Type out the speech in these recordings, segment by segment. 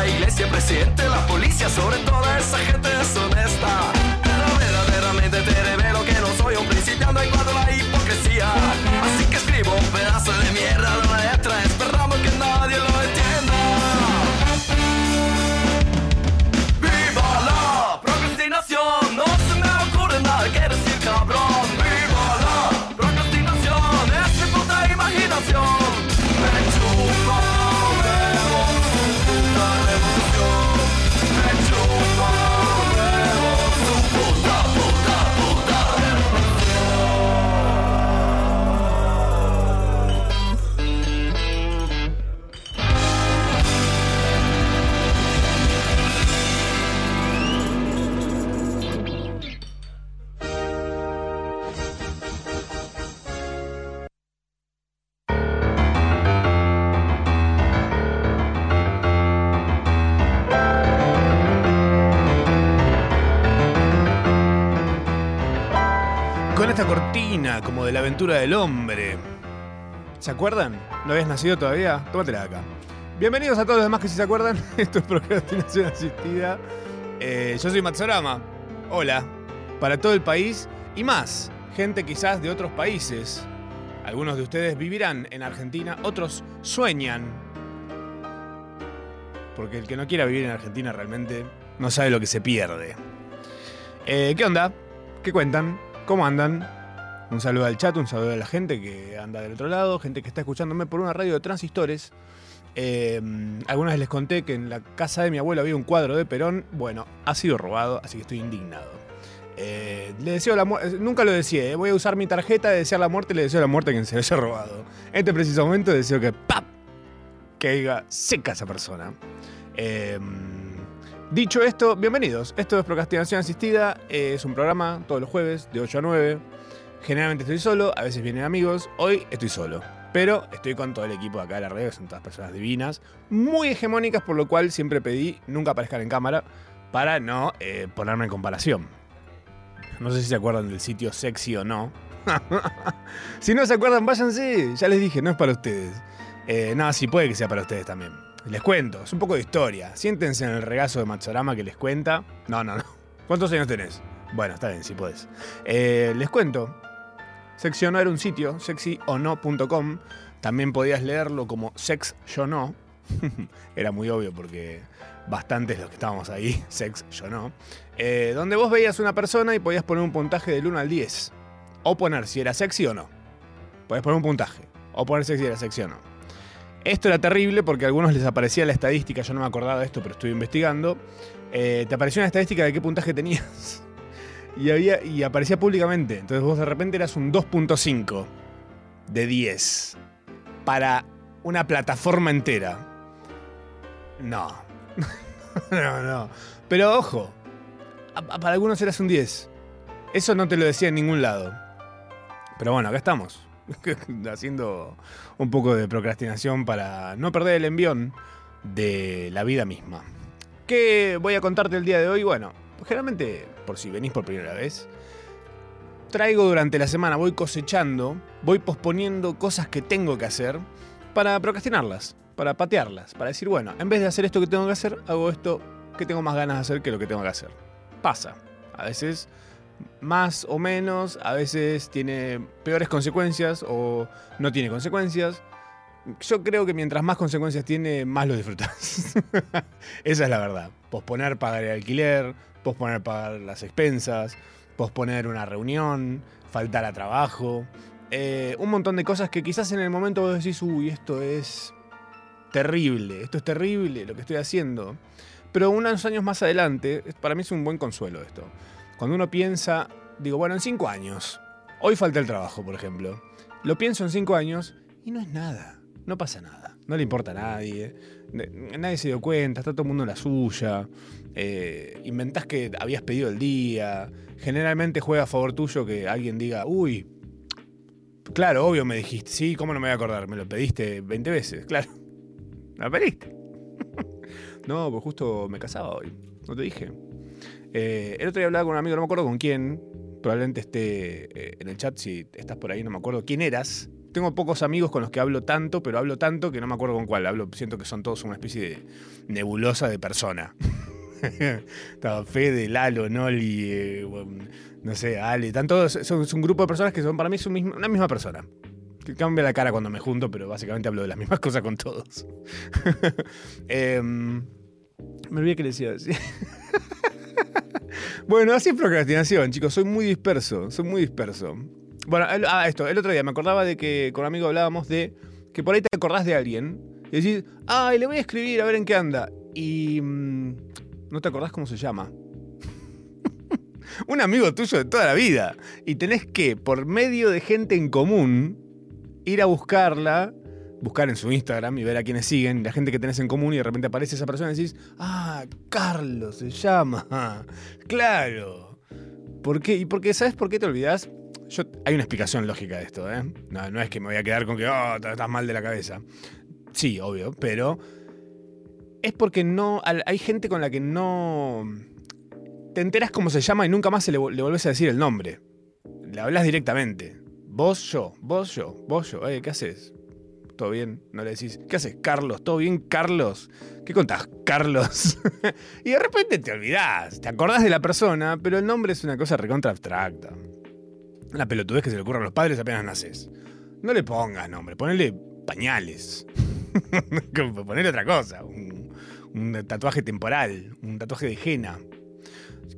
la iglesia, presidente, la policía, sobre toda esa gente deshonesta. Pero verdaderamente te revelo que no soy un principiante en cuanto a la hipocresía. Así que escribo un pedazo de mierda de la aventura del hombre. ¿Se acuerdan? ¿No habías nacido todavía? Tómatela acá. Bienvenidos a todos los demás que si se acuerdan. Esto es Procrastinación Asistida. Eh, yo soy Matsorama. Hola. Para todo el país y más. Gente quizás de otros países. Algunos de ustedes vivirán en Argentina, otros sueñan. Porque el que no quiera vivir en Argentina realmente no sabe lo que se pierde. Eh, ¿Qué onda? ¿Qué cuentan? ¿Cómo andan? Un saludo al chat, un saludo a la gente que anda del otro lado, gente que está escuchándome por una radio de transistores. Eh, algunas les conté que en la casa de mi abuelo había un cuadro de Perón. Bueno, ha sido robado, así que estoy indignado. Eh, muerte, nunca lo decía, voy a usar mi tarjeta de desear la muerte, le deseo la muerte a quien se lo haya robado. En este preciso momento deseo que ¡pap! caiga seca esa persona. Eh, Dicho esto, bienvenidos. Esto es Procrastinación Asistida. eh, Es un programa todos los jueves de 8 a 9. Generalmente estoy solo, a veces vienen amigos. Hoy estoy solo. Pero estoy con todo el equipo de acá de la radio, son todas personas divinas, muy hegemónicas, por lo cual siempre pedí nunca aparezcan en cámara para no eh, ponerme en comparación. No sé si se acuerdan del sitio sexy o no. si no se acuerdan, váyanse. Ya les dije, no es para ustedes. Eh, no, sí puede que sea para ustedes también. Les cuento, es un poco de historia. Siéntese en el regazo de Matsorama que les cuenta. No, no, no. ¿Cuántos años tenés? Bueno, está bien, si podés. Eh, les cuento. Era un sitio, sexyono.com. También podías leerlo como sex yo no. era muy obvio porque bastantes los que estábamos ahí, sex yo no. Eh, donde vos veías una persona y podías poner un puntaje del 1 al 10. O poner si era sexy o no. Podías poner un puntaje. O poner sexy era sexy o no. Esto era terrible porque a algunos les aparecía la estadística, yo no me acordaba de esto, pero estuve investigando. Eh, te apareció una estadística de qué puntaje tenías. Y, había, y aparecía públicamente. Entonces vos de repente eras un 2.5 de 10 para una plataforma entera. No. no, no. Pero ojo, para algunos eras un 10. Eso no te lo decía en ningún lado. Pero bueno, acá estamos. Haciendo un poco de procrastinación para no perder el envión de la vida misma. ¿Qué voy a contarte el día de hoy? Bueno, generalmente, por si venís por primera vez, traigo durante la semana, voy cosechando, voy posponiendo cosas que tengo que hacer para procrastinarlas, para patearlas, para decir, bueno, en vez de hacer esto que tengo que hacer, hago esto que tengo más ganas de hacer que lo que tengo que hacer. Pasa. A veces más o menos, a veces tiene peores consecuencias o no tiene consecuencias. Yo creo que mientras más consecuencias tiene, más lo disfrutas. Esa es la verdad. Posponer pagar el alquiler, posponer pagar las expensas, posponer una reunión, faltar a trabajo. eh, un montón de cosas que quizás en el momento vos decís, uy, esto es terrible, esto es terrible lo que estoy haciendo. Pero unos años más adelante, para mí es un buen consuelo esto. Cuando uno piensa, digo, bueno, en cinco años, hoy falta el trabajo, por ejemplo. Lo pienso en cinco años y no es nada, no pasa nada, no le importa a nadie, nadie se dio cuenta, está todo el mundo en la suya, eh, inventás que habías pedido el día, generalmente juega a favor tuyo que alguien diga, uy, claro, obvio me dijiste, sí, ¿cómo no me voy a acordar? Me lo pediste 20 veces, claro, me pediste. no, pues justo me casaba hoy, no te dije. Eh, el otro día hablaba con un amigo, no me acuerdo con quién. Probablemente esté eh, en el chat si estás por ahí, no me acuerdo quién eras. Tengo pocos amigos con los que hablo tanto, pero hablo tanto que no me acuerdo con cuál. Hablo, siento que son todos una especie de nebulosa de persona. Estaba Fede, Lalo, Noli, eh, no sé, Ale. Están son, un grupo de personas que son para mí son una misma persona. Que cambia la cara cuando me junto, pero básicamente hablo de las mismas cosas con todos. Em, me olvidé que le decía. sí. bueno, así es procrastinación, chicos. Soy muy disperso. Soy muy disperso. Bueno, ah, esto. El otro día me acordaba de que con un amigo hablábamos de que por ahí te acordás de alguien y decís, ay, le voy a escribir a ver en qué anda. Y mm, no te acordás cómo se llama. un amigo tuyo de toda la vida. Y tenés que, por medio de gente en común, ir a buscarla, buscar en su Instagram y ver a quienes siguen, la gente que tenés en común y de repente aparece esa persona y decís, ah, Carlos se llama. Claro. ¿Por qué? ¿Y por qué? ¿Sabes por qué te olvidás? Hay una explicación lógica de esto, ¿eh? No, es que me voy a quedar con que, oh, estás mal de la cabeza. Sí, obvio, pero es porque no. Hay gente con la que no. Te enteras cómo se llama y nunca más le, le volvés a decir el nombre. Le hablas directamente. Vos, yo, vos, yo, vos, yo. Eh, ¿qué haces? ¿Todo bien? No le decís, ¿qué haces, Carlos? ¿Todo bien, Carlos? ¿Qué contás, Carlos? y de repente te olvidás. Te acordás de la persona, pero el nombre es una cosa recontra abstracta. Una pelotudez que se le ocurre a los padres apenas naces. No le pongas nombre, ponele pañales. Ponele otra cosa. Un, tatuaje temporal, un tatuaje de henna.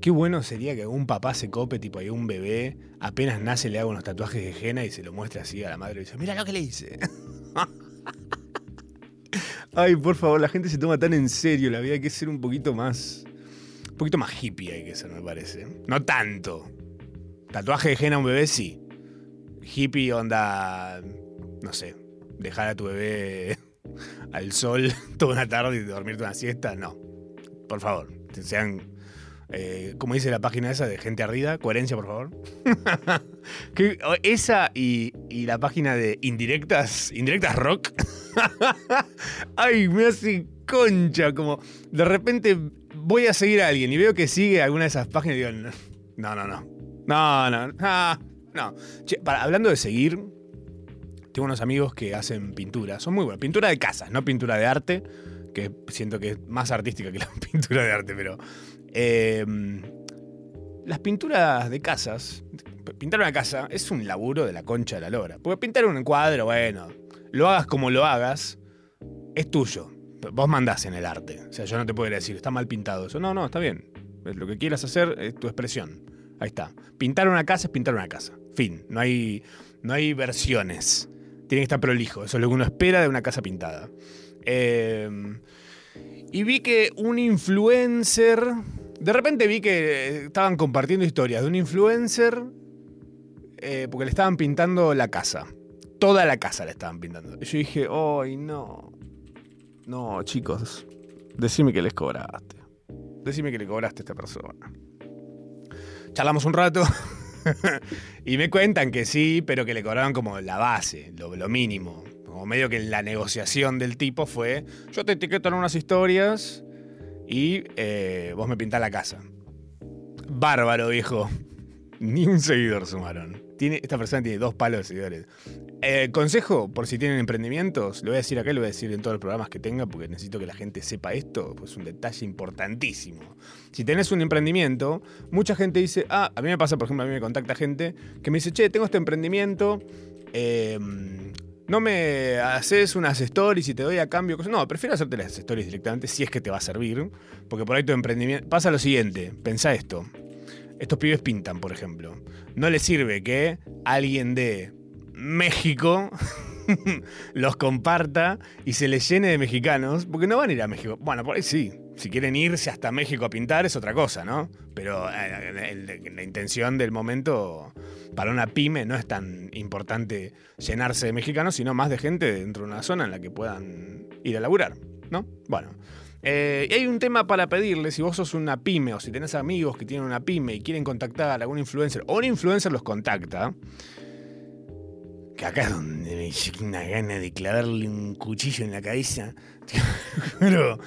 Qué bueno sería que un papá se cope, tipo ahí un bebé, apenas nace le haga unos tatuajes de henna y se lo muestre así a la madre y dice, mira lo que le hice. Ay, por favor, la gente se toma tan en serio la vida, hay que ser un poquito más... Un poquito más hippie hay que ser, me parece. No tanto. Tatuaje de henna a un bebé, sí. Hippie onda... No sé. Dejar a tu bebé al sol toda una tarde y dormirte una siesta, no. Por favor, sean eh, como dice la página esa de gente ardida, coherencia, por favor. Que- esa y, y la página de indirectas, indirectas rock. Ay, me hace concha, como de repente voy a seguir a alguien y veo que sigue alguna de esas páginas y digo, no, no, no, no, no, no, ah, no. Che, para- hablando de seguir, tengo unos amigos que hacen pintura, son muy buenos, pintura de casas, no pintura de arte, que siento que es más artística que la pintura de arte, pero eh, las pinturas de casas, pintar una casa es un laburo de la concha de la lora. Porque pintar un cuadro, bueno, lo hagas como lo hagas, es tuyo. Vos mandás en el arte. O sea, yo no te puedo decir, está mal pintado eso. No, no, está bien. Lo que quieras hacer es tu expresión. Ahí está. Pintar una casa es pintar una casa. Fin. No hay, no hay versiones. Tiene que estar prolijo. Eso es lo que uno espera de una casa pintada. Eh, y vi que un influencer. De repente vi que estaban compartiendo historias de un influencer. eh, porque le estaban pintando la casa. Toda la casa le estaban pintando. Y yo dije, ¡ay, no! No, chicos. Decime que les cobraste. Decime que le cobraste a esta persona. Charlamos un rato. y me cuentan que sí, pero que le cobraban como la base, lo, lo mínimo. Como medio que la negociación del tipo fue: yo te etiqueto en unas historias y eh, vos me pintás la casa. Bárbaro, viejo. Ni un seguidor sumaron. Tiene, esta persona tiene dos palos de seguidores. Eh, consejo, por si tienen emprendimientos, lo voy a decir acá lo voy a decir en todos los programas que tenga, porque necesito que la gente sepa esto, pues es un detalle importantísimo. Si tenés un emprendimiento, mucha gente dice, ah, a mí me pasa, por ejemplo, a mí me contacta gente que me dice, che, tengo este emprendimiento, eh, no me haces unas stories y te doy a cambio. No, prefiero hacerte las stories directamente si es que te va a servir, porque por ahí tu emprendimiento... Pasa lo siguiente, pensá esto. Estos pibes pintan, por ejemplo. No les sirve que alguien de México los comparta y se les llene de mexicanos, porque no van a ir a México. Bueno, por ahí sí. Si quieren irse hasta México a pintar es otra cosa, ¿no? Pero eh, el- la intención del momento para una pyme no es tan importante llenarse de mexicanos, sino más de gente dentro de una zona en la que puedan ir a laburar, ¿no? Bueno. Eh, y hay un tema para pedirle, si vos sos una pyme o si tenés amigos que tienen una pyme y quieren contactar a algún influencer o un influencer los contacta, que acá es donde me llega una gana de clavarle un cuchillo en la cabeza. Pero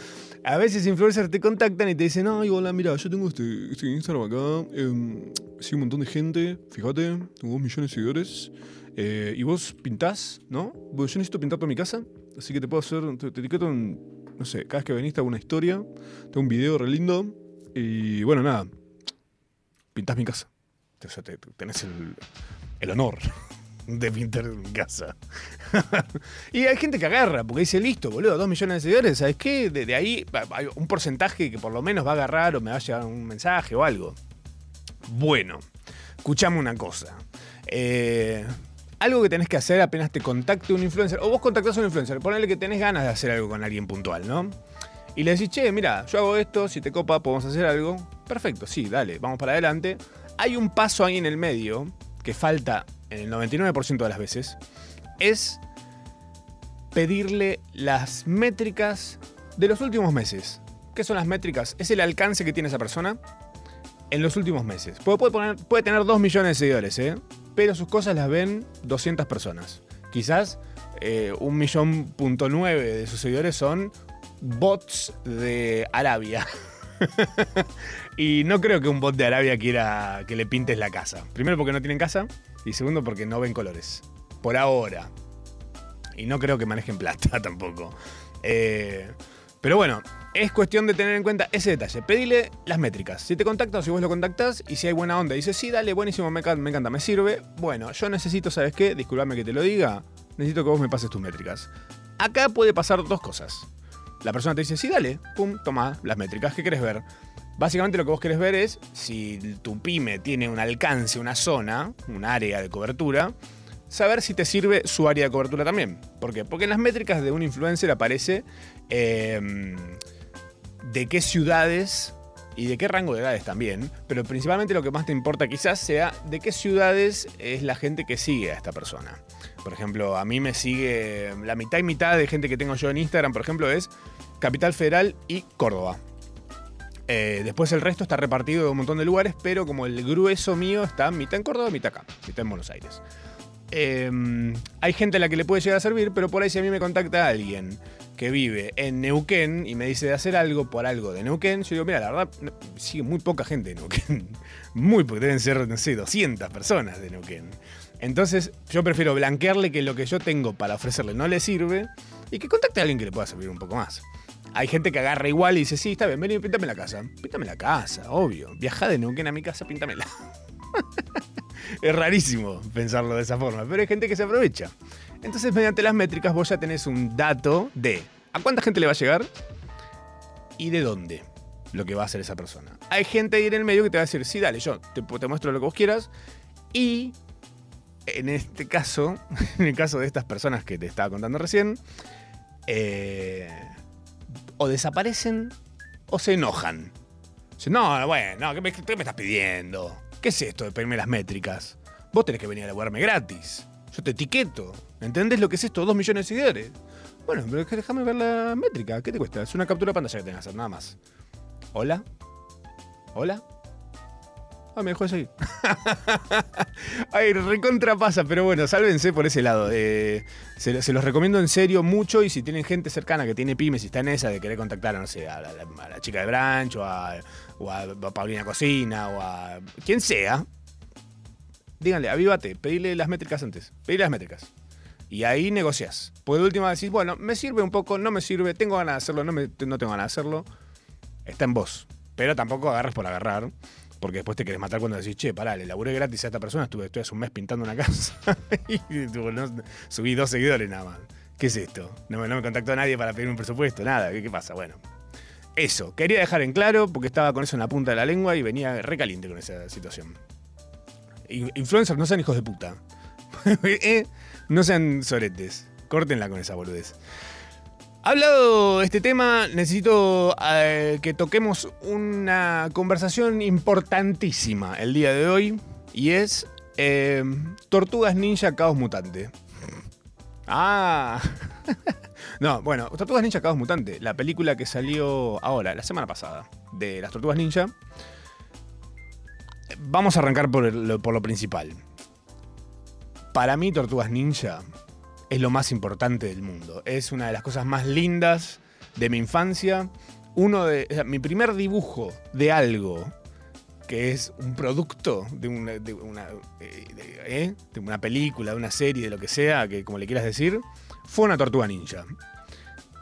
A veces influencers te contactan y te dicen, ay, hola, mira, yo tengo este, este Instagram acá, eh, un montón de gente, fíjate, tengo dos millones de seguidores, eh, y vos pintás, ¿no? Bueno, yo necesito pintar toda mi casa, así que te puedo hacer, te, te etiqueto en, no sé, cada vez que venís te hago una historia, tengo un video re lindo, y bueno, nada, pintás mi casa. O sea, te- tenés el, el honor de pintar mi casa. y hay gente que agarra, porque dice, listo, boludo, dos millones de seguidores, ¿sabes qué? De, ahí hay un porcentaje que por lo menos va a agarrar o me va a llegar un mensaje o algo. Bueno, escuchame una cosa. Eh, algo que tenés que hacer apenas te contacte un influencer, o vos contactás a un influencer, ponele que tenés ganas de hacer algo con alguien puntual, ¿no? Y le decís, che, mira, yo hago esto, si te copa, podemos hacer algo. Perfecto, sí, dale, vamos para adelante. Hay un paso ahí en el medio que falta en el 99% de las veces. Es pedirle las métricas de los últimos meses. ¿Qué son las métricas? Es el alcance que tiene esa persona en los últimos meses. Puede, puede tener 2 millones de seguidores, ¿eh? Pero sus cosas las ven 200 personas. Quizás eh, un millón punto nueve de sus seguidores son bots de Arabia. y no creo que un bot de Arabia quiera que le pintes la casa. Primero porque no tienen casa y segundo porque no ven colores. Por ahora. Y no creo que manejen plata tampoco. Eh, pero bueno, es cuestión de tener en cuenta ese detalle. Pedile las métricas. Si te contactas o si vos lo contactás y si hay buena onda, dices, sí, dale, buenísimo, me, encanta, me me sirve. Bueno, yo necesito, ¿sabes qué? Disculpame que te lo diga. Necesito que vos me pases tus métricas. Acá puede pasar dos cosas. La persona te dice, sí, dale, pum, toma las métricas. ¿Qué querés ver? Básicamente lo que vos querés ver es si tu pyme tiene un alcance, una zona, un área de cobertura, saber si te sirve su área de cobertura también. ¿Por qué? Porque en las métricas de un influencer aparece eh, de qué ciudades y de qué rango de edades también, pero principalmente lo que más te importa quizás sea de qué ciudades es la gente que sigue a esta persona. Por ejemplo, a mí me sigue la mitad y mitad de gente que tengo yo en Instagram, por ejemplo, es Capital Federal y Córdoba. Eh, después el resto está repartido en un montón de lugares, pero como el grueso mío está mitad en Córdoba, mitad acá, mitad en Buenos Aires. Eh, hay gente a la que le puede llegar a servir, pero por ahí si a mí me contacta alguien que vive en Neuquén y me dice de hacer algo por algo de Neuquén, yo digo, mira, la verdad, sigue muy poca gente de Neuquén. Muy poca, deben ser, no sé, 200 personas de Neuquén. Entonces, yo prefiero blanquearle que lo que yo tengo para ofrecerle no le sirve y que contacte a alguien que le pueda servir un poco más. Hay gente que agarra igual y dice, sí, está bien, vení, píntame la casa. Píntame la casa, obvio. Viajá de Neuquén a mi casa, píntamela. es rarísimo pensarlo de esa forma, pero hay gente que se aprovecha. Entonces, mediante las métricas, vos ya tenés un dato de a cuánta gente le va a llegar y de dónde lo que va a hacer esa persona. Hay gente ahí en el medio que te va a decir, sí, dale, yo te, te muestro lo que vos quieras. Y en este caso, en el caso de estas personas que te estaba contando recién, eh, o desaparecen o se enojan. Dicen, no, bueno, ¿qué me, estás pidiendo? ¿Qué es esto de pedirme las métricas? Vos tenés que venir a laburarme gratis. Yo te etiqueto. ¿Entendés lo que es esto? Dos millones de seguidores. Bueno, pero déjame ver la métrica. ¿Qué te cuesta? Es una captura de pantalla que tenés que hacer, nada más. ¿Hola? ¿Hola? Ah, me dejó de seguir. Ay, recontra pasa, pero bueno, sálvense por ese lado. Eh, se, los recomiendo en serio mucho y si tienen gente cercana que tiene pymes y está en esa de querer contactar, no sé, a la, chica de Branch o a, o a Paulina Cocina o a quien sea, díganle, avívate, pedile las métricas antes, pedile las métricas. Y ahí negocias. Porque de última decís, bueno, me sirve un poco, no me sirve, tengo ganas de hacerlo, no, me- no tengo ganas de hacerlo. Está en vos. Pero tampoco agarres por agarrar. Porque después te querés matar cuando decís, che, pará, le laburé gratis a esta persona, estuve, estuve hace un mes pintando una casa y subí dos seguidores nada más. ¿Qué es esto? No, me- no me contactó nadie para pedir un presupuesto, nada. ¿Qué, qué pasa? Bueno. Eso, quería dejar en claro porque estaba con eso en la punta de la lengua y venía recaliente con esa situación. In- Influencers, no sean hijos de puta. Eh, No sean soretes. Córtenla con esa boludez. Hablado de este tema, necesito eh, que toquemos una conversación importantísima el día de hoy y es eh, Tortugas Ninja Caos Mutante. Ah, no, bueno, Tortugas Ninja Caos Mutante, la película que salió ahora, la semana pasada, de las Tortugas Ninja. Vamos a arrancar por lo, por lo principal. Para mí, Tortugas Ninja es lo más importante del mundo. Es una de las cosas más lindas de mi infancia. uno de. mi primer dibujo de algo que es un producto de una, eh, ¿eh? de una película, de una serie, de lo que sea, que como le quieras decir, fue una tortuga ninja.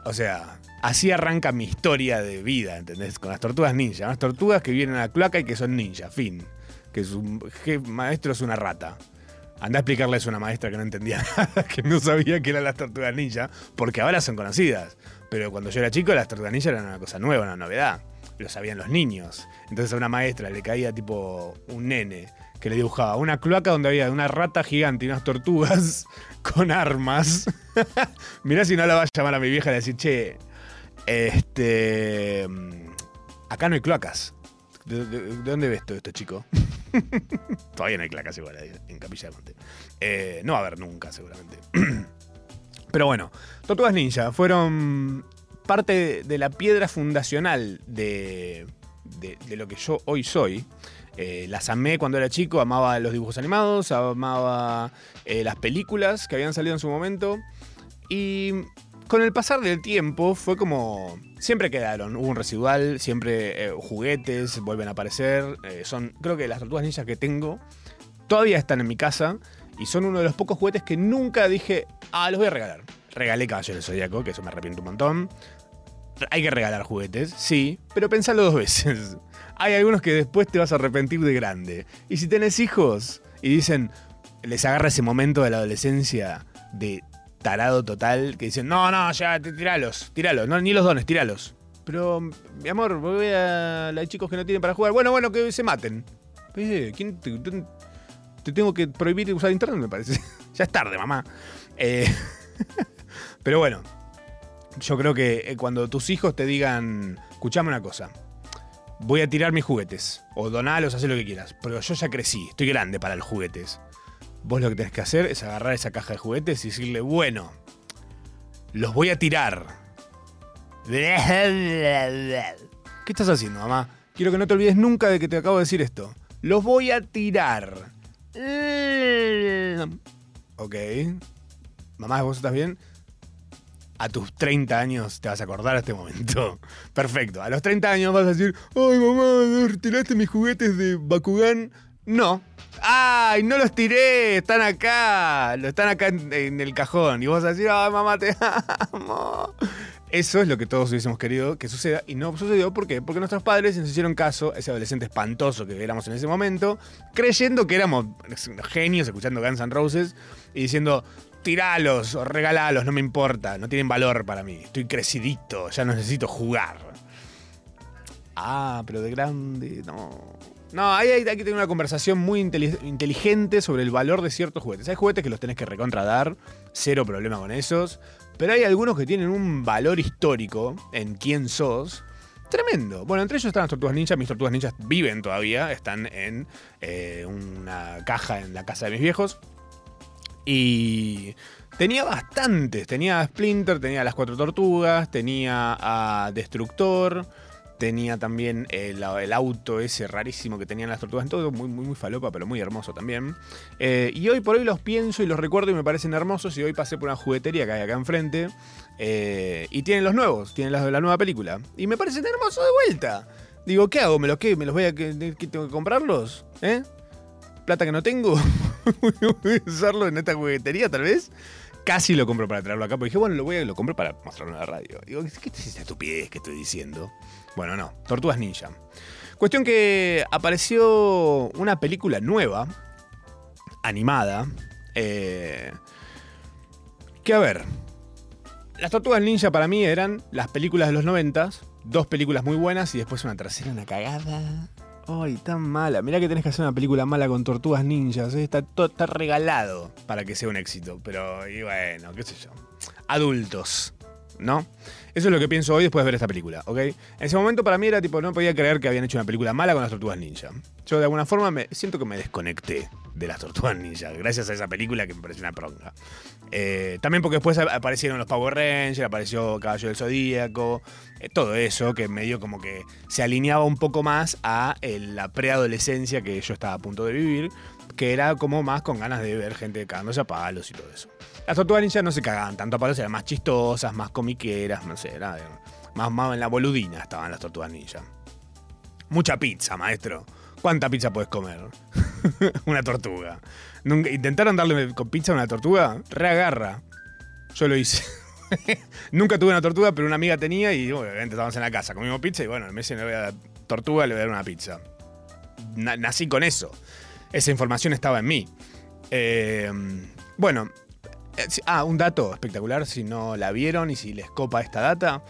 O sea, así arranca mi historia de vida, ¿entendés? Con las tortugas ninja. Unas tortugas que vienen a la cloaca y que son ninja, fin. Que su maestro es una rata. Anda a explicarle eso a una maestra que no entendía nada, que no sabía que eran las tortugas ninja, porque ahora son conocidas. Pero cuando yo era chico, las tortugas ninja eran una cosa nueva, una novedad. Lo sabían los niños. Entonces a una maestra le caía tipo un nene que le dibujaba una cloaca donde había una rata gigante y unas tortugas con armas. Mirá si no la va a llamar a mi vieja y decir, che, este. mm, Acá no hay cloacas. ¿De, de- de dónde ves todo esto, chico? Todavía no hay cloacas igual ahí en Capilla del Monte. Eh, no va a haber nunca, seguramente. Pero bueno, Tortugas Ninja fueron parte de la piedra fundacional de, de- de lo que yo hoy soy. Eh, las amé cuando era chico, amaba los dibujos animados, amaba eh, las películas que habían salido en su momento. Y con el pasar del tiempo fue como... Siempre quedaron, hubo un residual, siempre eh, juguetes vuelven a aparecer. eh, son, creo que las tortugas ninjas que tengo todavía están en mi casa y son uno de los pocos juguetes que nunca dije, ah, los voy a regalar. Regalé Caballero del Zodíaco, que eso me arrepiento un montón. Hay que regalar juguetes, sí, pero pensalo dos veces. Hay algunos que después te vas a arrepentir de grande. Y si tenés hijos y dicen, les agarra ese momento de la adolescencia de tarado total, que dicen, no, no, ya, t- tiralos, tiralos, no, ni los dones, tiralos. Pero, mi amor, voy a... Hay chicos que no tienen para jugar. Bueno, bueno, que se maten. Eh, ¿quién te, te- te tengo que prohibir usar internet, me parece. ya es tarde, mamá. Eh, pero bueno, yo creo que eh, cuando tus hijos te digan, escuchame una cosa, voy a tirar mis juguetes, o donalos, haz lo que quieras, pero yo ya crecí, estoy grande para los juguetes. Vos lo que tenés que hacer es agarrar esa caja de juguetes y decirle, bueno, los voy a tirar. ¿Qué estás haciendo, mamá? Quiero que no te olvides nunca de que te acabo de decir esto. Los voy a tirar. Ok. Mamá, ¿vos estás bien? A tus 30 años te vas a acordar a este momento. Perfecto. A los 30 años vas a decir, ay mamá, ¿tiraste mis juguetes de Bakugan? No. ¡Ay, no los tiré! Están acá. Lo están acá en, el cajón. Y vos vas a decir, ay mamá, te amo. Eso es lo que todos hubiésemos querido que suceda y no sucedió. ¿Por qué? Porque nuestros padres nos hicieron caso ese adolescente espantoso que éramos en ese momento, creyendo que éramos genios escuchando Guns N' Roses y diciendo, tiralos o regalalos, no me importa, no tienen valor para mí. Estoy crecidito, ya no necesito jugar. Ah, pero de grande, no. No, hay, que tener una conversación muy inteli- inteligente sobre el valor de ciertos juguetes. Hay juguetes que los tenés que recontradar, cero problema con esos. Pero hay algunos que tienen un valor histórico en quién sos. Tremendo. Bueno, entre ellos están las tortugas ninjas. Mis tortugas ninjas viven todavía. Están en eh, una caja en la casa de mis viejos. Y tenía bastantes. Tenía a Splinter, tenía a las cuatro tortugas, tenía a Destructor, tenía también el, el auto ese rarísimo que tenían las tortugas. Todo muy, muy, falopa, pero muy hermoso también. Eh, y hoy por hoy los pienso y los recuerdo y me parecen hermosos. Y hoy pasé por una juguetería que hay acá enfrente. eh, y tienen los nuevos, tienen los de la nueva película. Y me parecen hermosos de vuelta. Digo, ¿qué hago? ¿Me los qué? ¿Me los voy a que, que tengo que comprarlos? ¿Eh? plata que no tengo. voy a usarlo en esta juguetería, tal vez. Casi lo compro para traerlo acá, porque dije, bueno, lo voy a lo compro para mostrarlo en la radio. Digo, ¿qué es esta estupidez que estoy diciendo? Bueno, no, Tortugas Ninja. Cuestión que apareció una película nueva, animada, eh, que a ver, las Tortugas Ninja para mí eran las películas de los noventas, dos películas muy buenas y después una tercera, una cagada. Ay, tan mala. Mirá que tenés que hacer una película mala con tortugas ninjas. ¿eh? Está, todo, está regalado para que sea un éxito. Pero, y bueno, qué sé yo. Adultos, ¿no? Eso es lo que pienso hoy después de ver esta película, ¿ok? En ese momento para mí era tipo, no podía creer que habían hecho una película mala con las tortugas ninja. Yo de alguna forma me siento que me desconecté de las tortugas ninja, gracias a esa película que me pareció una pronga. Eh, también porque después aparecieron los Power Rangers, apareció Caballo del Zodíaco, eh, todo eso que medio como que se alineaba un poco más a eh, la preadolescencia que yo estaba a punto de vivir, que era como más con ganas de ver gente cagándose a palos y todo eso. Las tortugas ninjas no se cagaban tanto a palos, eran más chistosas, más comiqueras, no sé, era Más, más en la boludina estaban las tortugas ninja. Mucha pizza, maestro. ¿Cuánta pizza puedes comer? una tortuga. Nunca- ¿Intentaron darle con pizza a una tortuga? Reagarra. Yo lo hice. Nunca tuve una tortuga, pero una amiga tenía y obviamente estábamos en la casa, comimos pizza y bueno, en vez de le voy a dar tortuga, le voy a dar una pizza. Na- nací con eso. Esa información estaba en mí. Eh, bueno, eh, ah, un dato espectacular, si no la vieron y si les copa esta data.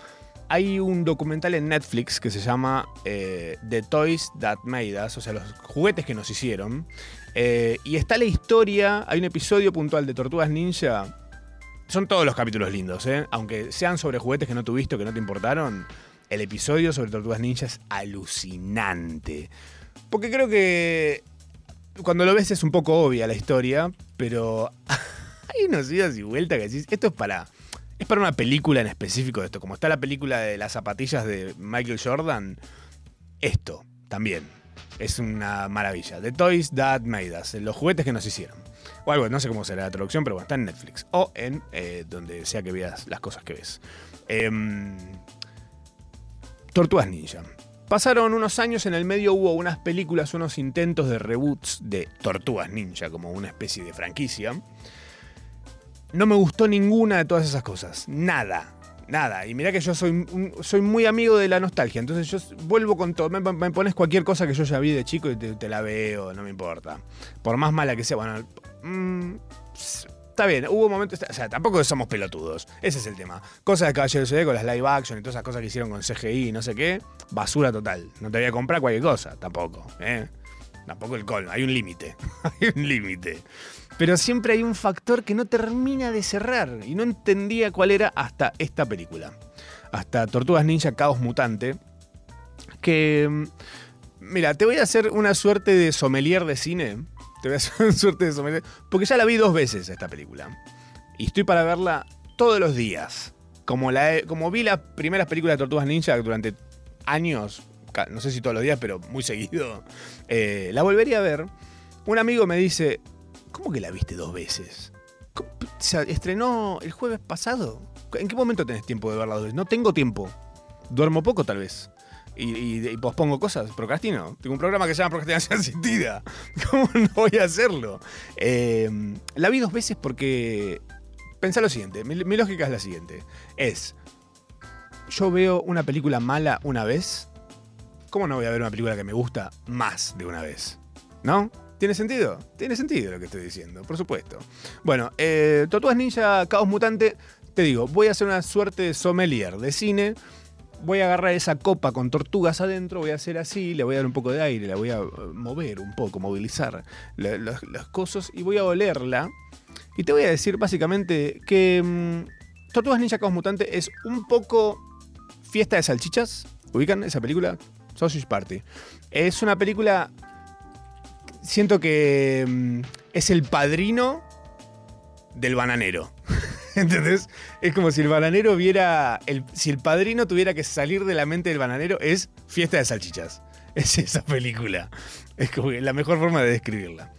Hay un documental en Netflix que se llama eh, The Toys That Made Us, o sea, los juguetes que nos hicieron. Eh, y está la historia, hay un episodio puntual de Tortugas Ninja. Son todos los capítulos lindos, ¿eh? Aunque sean sobre juguetes que no tuviste o que no te importaron, el episodio sobre Tortugas Ninja es alucinante. Porque creo que cuando lo ves es un poco obvia la historia, pero hay unos idas y vueltas que decís, esto es para... Es para una película en específico de esto. Como está la película de las zapatillas de Michael Jordan, esto también es una maravilla. The Toys That Made Us, los juguetes que nos hicieron. O algo, no sé cómo será la traducción, pero bueno, está en Netflix. O en eh, donde sea que veas las cosas que ves. Em, Tortugas Ninja. Pasaron unos años, en el medio hubo unas películas, unos intentos de reboots de Tortugas Ninja, como una especie de franquicia. No me gustó ninguna de todas esas cosas. Nada. Nada. Y mirá que yo soy, soy muy amigo de la nostalgia. Entonces yo vuelvo con todo. Me, pones cualquier cosa que yo ya vi de chico y te, la veo, no me importa. Por más mala que sea. Bueno, mm, está bien. Hubo momentos. O sea, tampoco somos pelotudos. Ese es el tema. Cosas de Caballero CD con las live action y todas esas cosas que hicieron con CGI y no sé qué. Basura total. No te voy a comprar cualquier cosa. Tampoco. ¿eh? Tampoco el colmo. Hay un límite. hay un límite. Pero siempre hay un factor que no termina de cerrar. Y no entendía cuál era hasta esta película. Hasta Tortugas Ninja Caos Mutante. Que. mm, Mira, te voy a hacer una suerte de sommelier de cine. Te voy a hacer una suerte de sommelier. Porque ya la vi dos veces esta película. Y estoy para verla todos los días. Como, la como vi las primeras películas de Tortugas Ninja durante años. No sé si todos los días, pero muy seguido. eh, la volvería a ver. Un amigo me dice, ¿Cómo que la viste dos veces? ¿Cómo- ¿Se estrenó el jueves pasado? ¿En qué momento tenés tiempo de verla dos veces? No tengo tiempo. Duermo poco, tal vez. Y, pospongo cosas, procrastino. Tengo un programa que se llama Procrastinación Asistida. ¿Cómo no voy a hacerlo? Eh, la vi dos veces porque. Pensá lo siguiente: mi lógica es la siguiente. Es. Yo veo una película mala una vez. ¿Cómo no voy a ver una película que me gusta más de una vez? ¿No? ¿Tiene sentido? Tiene sentido lo que estoy diciendo, por supuesto. Bueno, eh, Ninja Caos Mutante, te digo, voy a hacer una suerte de sommelier de cine. Voy a agarrar esa copa con tortugas adentro, voy a hacer así, le voy a dar un poco de aire, la voy a eh, mover un poco, movilizar las cosas y voy a olerla. Y te voy a decir básicamente que mm, Tortugas Ninja Caos Mutante es un poco fiesta de salchichas. ¿Ubican esa película? Sausage Party. Es una película siento que mm, es el padrino del bananero. ¿Entendés? Es como si el bananero viera. El, si el padrino tuviera que salir de la mente del bananero, es fiesta de salchichas. Es esa película. Es como la mejor forma de describirla.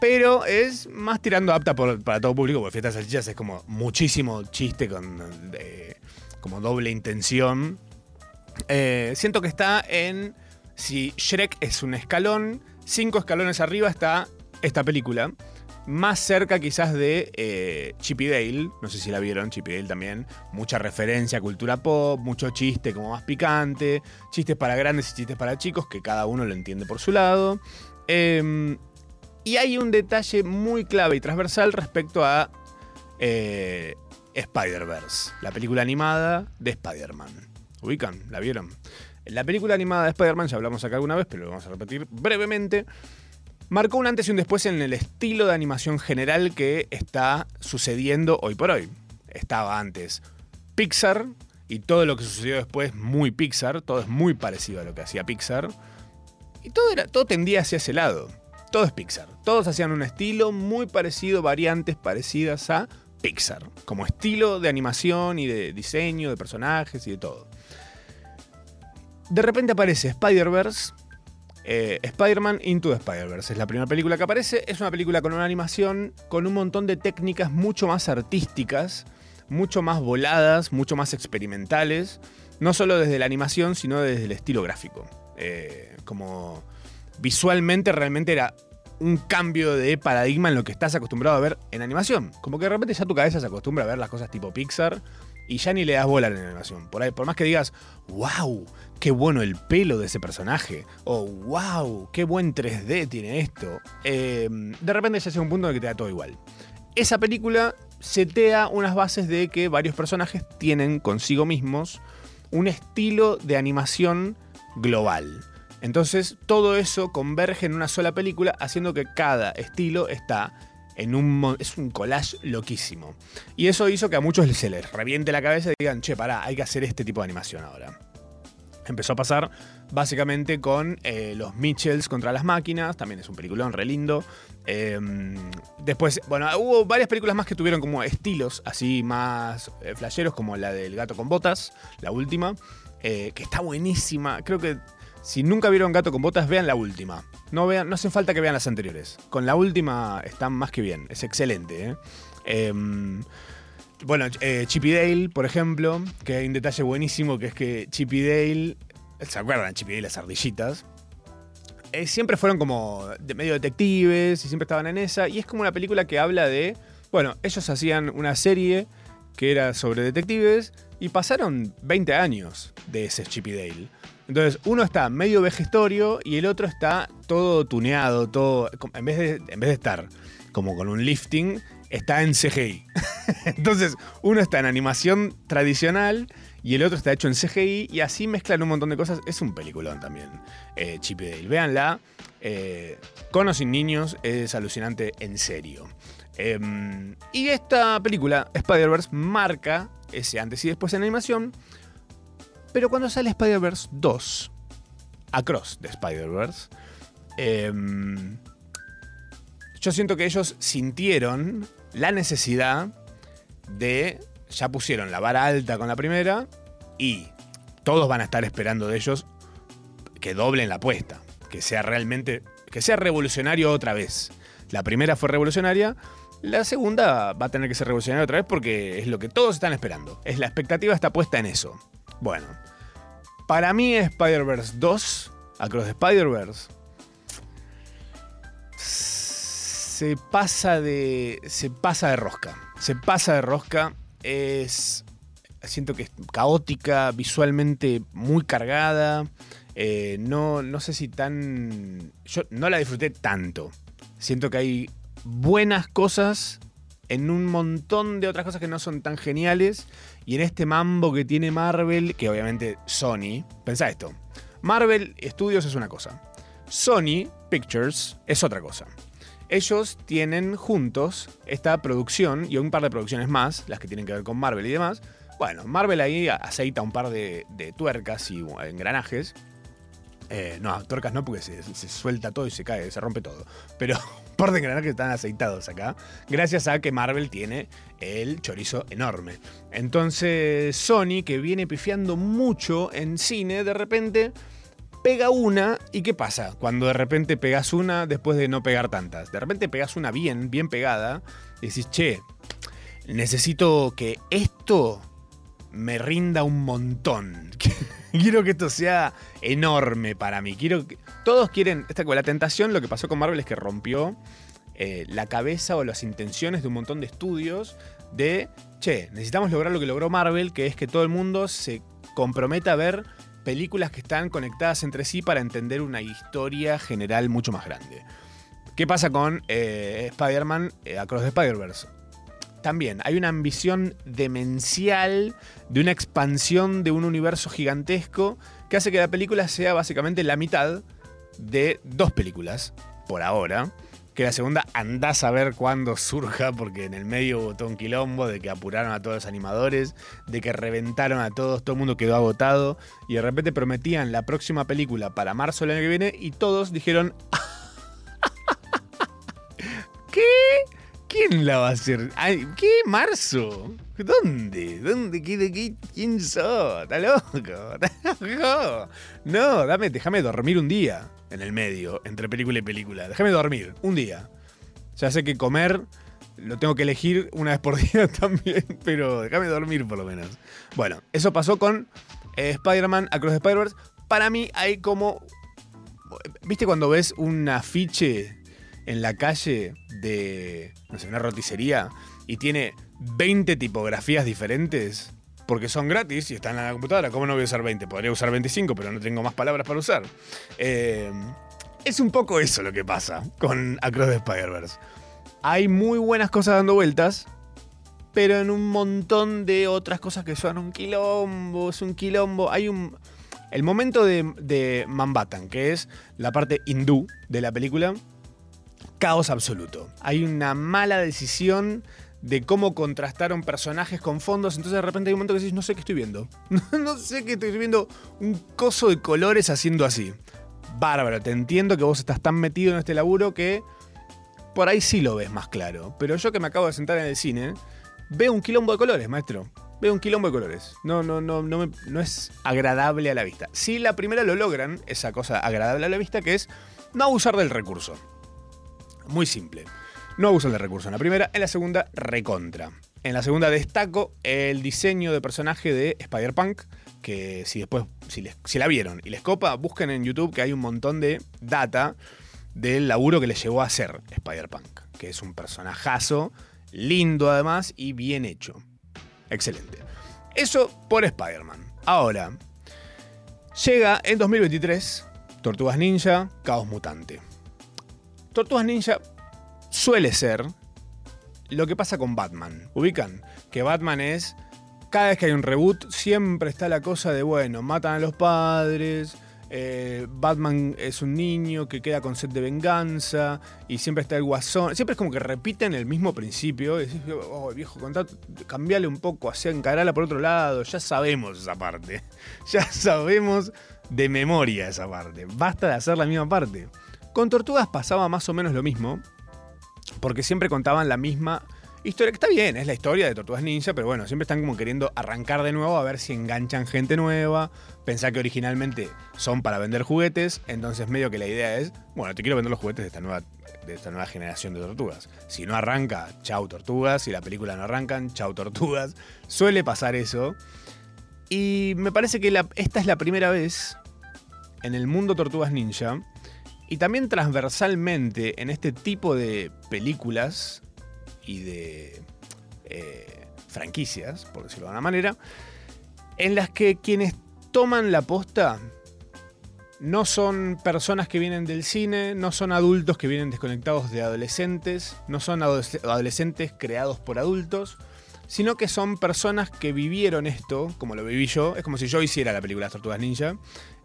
Pero es más tirando apta para todo público, porque fiesta de salchichas es como muchísimo chiste con. eh, como doble intención. Eh, siento que está en. Si Shrek es un escalón, cinco escalones arriba está esta película. Más cerca quizás de eh, Chip y Dale. No sé si la vieron, Chip y Dale también. Mucha referencia a cultura pop, mucho chiste como más picante. Chistes para grandes y chistes para chicos, que cada uno lo entiende por su lado. Eh, y hay un detalle muy clave y transversal respecto a eh, Spider-Verse, la película animada de Spider-Man. ¿Ubican? ¿La vieron? La película animada de Spider-Man, ya hablamos acá alguna vez, pero lo vamos a repetir brevemente. Marcó un antes y un después en el estilo de animación general que está sucediendo hoy por hoy. Estaba antes Pixar y todo lo que sucedió después muy Pixar, todo es muy parecido a lo que hacía Pixar. Y todo, todo tendía hacia ese lado. Todo es Pixar. Todos hacían un estilo muy parecido, variantes parecidas a Pixar. Como estilo de animación y de diseño de personajes y de todo. De repente aparece Spider-Verse. eh, Spider-Man Into the Spider-Verse es la primera película que aparece. Es una película con una animación con un montón de técnicas mucho más artísticas, mucho más voladas, mucho más experimentales. no solo desde la animación, sino desde el estilo gráfico. Eh, como visualmente realmente era un cambio de paradigma en lo que estás acostumbrado a ver en animación. Como que de repente ya tu cabeza se acostumbra a ver las cosas tipo Pixar y ya ni le das bola en la animación. Por, ahí, por más que digas, wow, qué bueno el pelo de ese personaje, o wow, qué buen 3D tiene esto, eh, de repente ya llega un punto en que te da todo igual. Esa película setea unas bases de que varios personajes tienen consigo mismos un estilo de animación global. Entonces todo eso converge en una sola película, haciendo que cada estilo está es un collage loquísimo. Y eso hizo que a muchos se les reviente la cabeza y digan, che, pará, hay que hacer este tipo de animación ahora. Empezó a pasar básicamente con eh, los Mitchells contra las máquinas, también es un peliculón re lindo. Em, después, bueno, hubo varias películas más que tuvieron como estilos así más eh, flasheros, como la del gato con botas, la última, eh, que está buenísima. Creo que si nunca vieron Gato con Botas, vean la última. No, vean, no hace falta que vean las anteriores. Con la última están más que bien. Es excelente. ¿eh? Em, bueno, eh, Chippy Dale, por ejemplo, que hay un detalle buenísimo, que es que Chippy Dale, ¿se acuerdan? Chippy Dale, las ardillitas. Eh, siempre fueron como de medio detectives y siempre estaban en esa. Y es como una película que habla de, bueno, ellos hacían una serie que era sobre detectives y pasaron 20 años de ese Chippy Dale. Entonces, uno está medio vejestorio y el otro está todo tuneado, todo. En vez de, estar como con un lifting, está en CGI. Entonces, uno está en animación tradicional y el otro está hecho en CGI y así mezclan un montón de cosas. Es un peliculón también, eh, Chip Dale. Véanla. Eh, con o sin niños es alucinante en serio. Em, y esta película, Spider-Verse, marca ese antes y después en animación pero cuando sale Spider-Verse 2, Across de Spider-Verse, em, yo siento que ellos sintieron la necesidad de. Ya pusieron la vara alta con la primera y todos van a estar esperando de ellos que doblen la apuesta, que sea realmente. que sea revolucionario otra vez. La primera fue revolucionaria, la segunda va a tener que ser revolucionaria otra vez porque es lo que todos están esperando. Es la expectativa está puesta en eso. Bueno, para mí Spider-Verse 2, Across the Spider-Verse, se pasa de. se pasa de rosca. Se pasa de rosca. Es. Siento que es caótica, visualmente muy cargada. Eh, no, no sé si tan. Yo no la disfruté tanto. Siento que hay buenas cosas en un montón de otras cosas que no son tan geniales. Y en este mambo que tiene Marvel, que obviamente Sony, pensá esto, Marvel Studios es una cosa, Sony Pictures es otra cosa. Ellos tienen juntos esta producción y un par de producciones más, las que tienen que ver con Marvel y demás. Bueno, Marvel ahí aceita un par de, tuercas y engranajes. Eh, no, tuercas no, porque se, se, suelta todo y se cae, se rompe todo. Pero por de que están aceitados acá, gracias a que Marvel tiene el chorizo enorme. Entonces Sony, que viene pifiando mucho en cine, de repente pega una y ¿qué pasa? Cuando de repente pegas una después de no pegar tantas. De repente pegas una bien, bien pegada y decís, che, necesito que esto me rinda un montón. Quiero que esto sea enorme para mí. Quiero que... Todos quieren. Esta, la tentación, lo que pasó con Marvel es que rompió eh, la cabeza o las intenciones de un montón de estudios de. Che, necesitamos lograr lo que logró Marvel, que es que todo el mundo se comprometa a ver películas que están conectadas entre sí para entender una historia general mucho más grande. ¿Qué pasa con eh, Spider-Man eh, Across the Spider-Verse? También hay una ambición demencial de una expansión de un universo gigantesco que hace que la película sea básicamente la mitad de dos películas, por ahora. Que la segunda andás a ver cuándo surja, porque en el medio todo un quilombo de que apuraron a todos los animadores, de que reventaron a todos, todo el mundo quedó agotado, y de repente prometían la próxima película para marzo del año que viene, y todos dijeron. ¿Qué? ¿Quién la va a hacer? ¿Qué? ¿Marzo? ¿Dónde? ¿Dónde? ¿Qué, quién sos? ¿Está loco? ¿Está loco? No, dame, déjame dormir un día en el medio, entre película y película. Déjame dormir un día. Ya sé que comer lo tengo que elegir una vez por día también, pero déjame dormir por lo menos. Bueno, eso pasó con eh, Spider-Man Across the Spider-Verse. Para mí hay como... ¿Viste cuando ves un afiche en la calle de, no sé, una roticería y tiene 20 tipografías diferentes? Porque son gratis y están en la computadora. ¿Cómo no voy a usar 20? Podría usar 25, pero no tengo más palabras para usar. Eh, es un poco eso lo que pasa con Across the Spider-Verse. Hay muy buenas cosas dando vueltas, pero en un montón de otras cosas que son un quilombo, es un quilombo. Hay un. El momento de, de que es la parte hindú de la película, caos absoluto. Hay una mala decisión de cómo contrastaron personajes con fondos, entonces de repente hay un momento que dices, no sé qué estoy viendo. no sé qué estoy viendo un coso de colores haciendo así. Bárbaro, te entiendo que vos estás tan metido en este laburo que por ahí sí lo ves más claro. Pero yo que me acabo de sentar en el cine, veo un quilombo de colores, maestro. Veo un quilombo de colores. No, no, no, no, me- no es agradable a la vista. Si la primera lo logran, esa cosa agradable a la vista, que es no abusar del recurso. Muy simple. No abusan del recurso en la primera, en la segunda, recontra. En la segunda destaco el diseño de personaje de Spider-Punk, que si después, si, les- si la vieron y les copa, busquen en YouTube que hay un montón de data del laburo que le llevó a hacer Spider-Punk, que es un personajazo, lindo además y bien hecho. Excelente. Eso por Spider-Man. Ahora, llega en 2023 Tortugas Ninja, Caos Mutante. Tortugas Ninja suele ser lo que pasa con Batman. ¿Ubican? Que Batman es. Cada vez que hay un reboot, siempre está la cosa de, bueno, matan a los padres. eh, Batman es un niño que queda con sed de venganza. Y siempre está el guasón. Siempre es como que repiten el mismo principio. Decís, oh, viejo, cambiale un poco, así, encarala por otro lado. Ya sabemos esa parte. Ya sabemos de memoria esa parte. Basta de hacer la misma parte. Con Tortugas pasaba más o menos lo mismo porque siempre contaban la misma historia, que está bien, es la historia de Tortugas Ninja, pero bueno, siempre están como queriendo arrancar de nuevo a ver si enganchan gente nueva, pensar que originalmente son para vender juguetes, entonces medio que la idea es, bueno, te quiero vender los juguetes de esta nueva, de esta nueva generación de tortugas. Si no arranca, chau tortugas, si la película no arrancan, chau tortugas. Suele pasar eso. Y me parece que esta es la primera vez en el mundo Tortugas Ninja y también transversalmente en este tipo de películas y de eh, franquicias, por decirlo de alguna manera, en las que quienes toman la posta no son personas que vienen del cine, no son adultos que vienen desconectados de adolescentes, no son adoles- adolescentes creados por adultos, sino que son personas que vivieron esto, como lo viví yo, es como si yo hiciera la película Tortugas Ninja,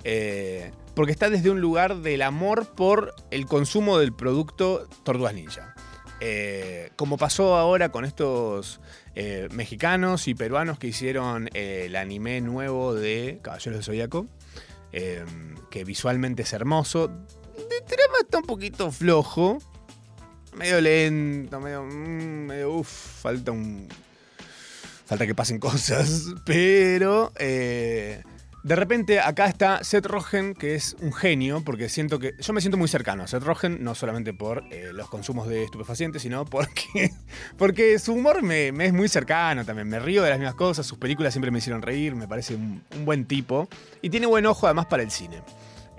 eh, porque está desde un lugar del amor por el consumo del producto Tortugas Ninja. Eh, como pasó ahora con estos eh, mexicanos y peruanos que hicieron el anime nuevo de Caballeros del Zodíaco, que visualmente es hermoso. De trama está un poquito flojo, medio lento, medio. mm, medio uff, falta un. Falta que pasen cosas, pero. eh, de repente acá está Seth Rogen, que es un genio, porque siento que. Yo me siento muy cercano a Seth Rogen, no solamente por eh, los consumos de estupefacientes, sino porque. Porque su humor me, es muy cercano también. Me río de las mismas cosas, sus películas siempre me hicieron reír, me parece un, buen tipo. Y tiene buen ojo además para el cine.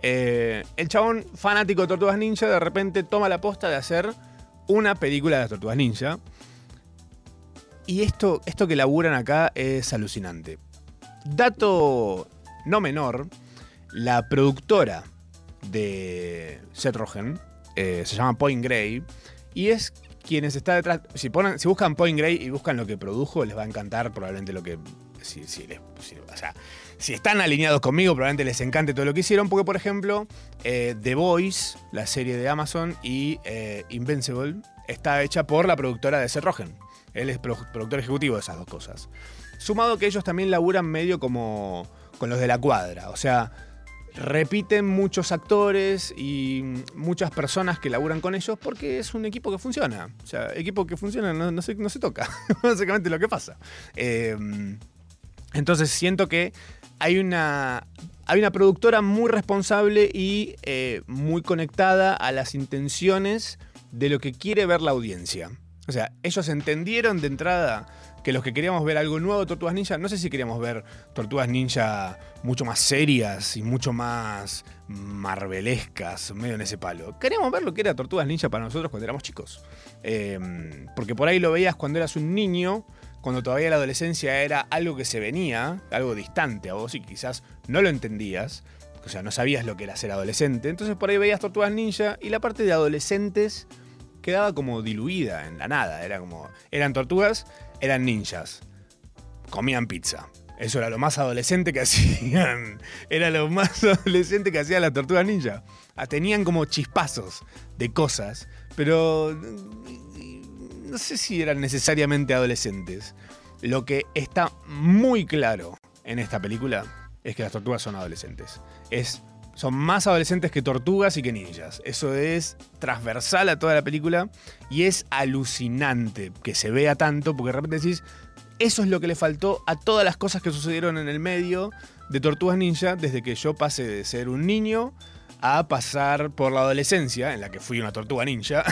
Eh, el chabón fanático de Tortugas Ninja de repente toma la posta de hacer una película de Tortugas Ninja. Y esto, esto que laburan acá es alucinante. Dato no menor, la productora de Seth Rogen eh, se llama Point Grey y es quienes está detrás. Si, buscan Point Grey y buscan lo que produjo, les va a encantar probablemente lo que. Si, si les- o sea, si están alineados conmigo, probablemente les encante todo lo que hicieron, porque por ejemplo, eh, The Voice, la serie de Amazon, y eh, Invincible, está hecha por la productora de Seth Rogen. Él es pro- productor ejecutivo de esas dos cosas. Sumado que ellos también laburan medio como con los de la cuadra. O sea, repiten muchos actores y muchas personas que laburan con ellos porque es un equipo que funciona. O sea, equipo que funciona no, se, toca. Básicamente lo que pasa. Eh, entonces siento que hay una, hay una productora muy responsable y eh, muy conectada a las intenciones de lo que quiere ver la audiencia. O sea, ellos entendieron de entrada que los que queríamos ver algo nuevo de Tortugas Ninja, no sé si queríamos ver Tortugas Ninja mucho más serias y mucho más marvelescas, medio en ese palo. Queríamos ver lo que era Tortugas Ninja para nosotros cuando éramos chicos. Eh, porque por ahí lo veías cuando eras un niño, cuando todavía la adolescencia era algo que se venía, algo distante a vos y quizás no lo entendías. O sea, no sabías lo que era ser adolescente. Entonces por ahí veías Tortugas Ninja y la parte de adolescentes quedaba como diluida en la nada. Era como. Eran tortugas, eran ninjas. Comían pizza. Eso era lo más adolescente que hacían. Era lo más adolescente que hacían las tortugas ninja. Ah, Tenían como chispazos de cosas, pero no sé si eran necesariamente adolescentes. Lo que está muy claro en esta película es que las tortugas son adolescentes. Es, son más adolescentes que tortugas y que ninjas. Eso es transversal a toda la película y es alucinante que se vea tanto porque de repente decís, eso es lo que le faltó a todas las cosas que sucedieron en el medio de Tortugas Ninja desde que yo pasé de ser un niño a pasar por la adolescencia, en la que fui una tortuga ninja,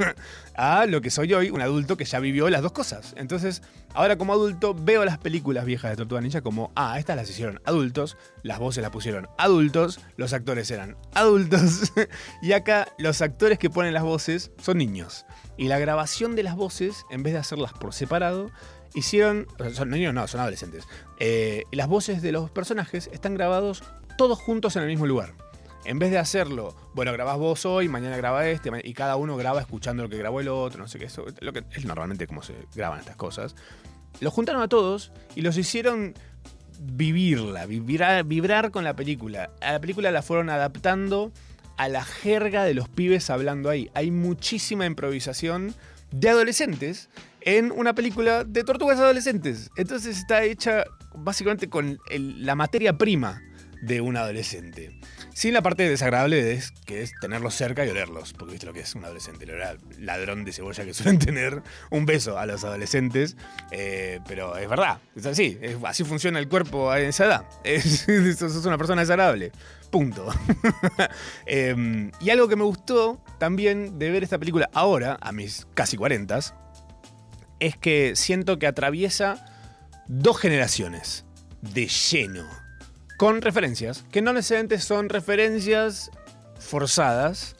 a lo que soy hoy, un adulto que ya vivió las dos cosas. Entonces, ahora como adulto veo las películas viejas de Tortuga Ninja como, ah, estas las hicieron adultos, las voces las pusieron adultos, los actores eran adultos, y acá los actores que ponen las voces son niños. Y la grabación de las voces, en vez de hacerlas por separado, hicieron, son niños no, son adolescentes, eh, las voces de los personajes están grabados todos juntos en el mismo lugar. En vez de hacerlo, bueno, grabás vos hoy, mañana graba este, y cada uno graba escuchando lo que grabó el otro, no sé qué, eso, lo que es normalmente como se graban estas cosas. Los juntaron a todos y los hicieron vivirla, vibrar, vibrar con la película. A la película la fueron adaptando a la jerga de los pibes hablando ahí. Hay muchísima improvisación de adolescentes en una película de tortugas adolescentes. Entonces está hecha básicamente con la materia prima de un adolescente. Sin la parte desagradable de es- que es tenerlos cerca y olerlos, porque viste lo que es un adolescente, el ladrón de cebolla que suelen tener. Un beso a los adolescentes, eh, pero es verdad, es así, así funciona el cuerpo a esa edad. Es, una persona desagradable, punto. Em, y algo que me gustó también de ver esta película ahora, a mis casi 40, es que siento que atraviesa dos generaciones de lleno con referencias, que no necesariamente son referencias forzadas,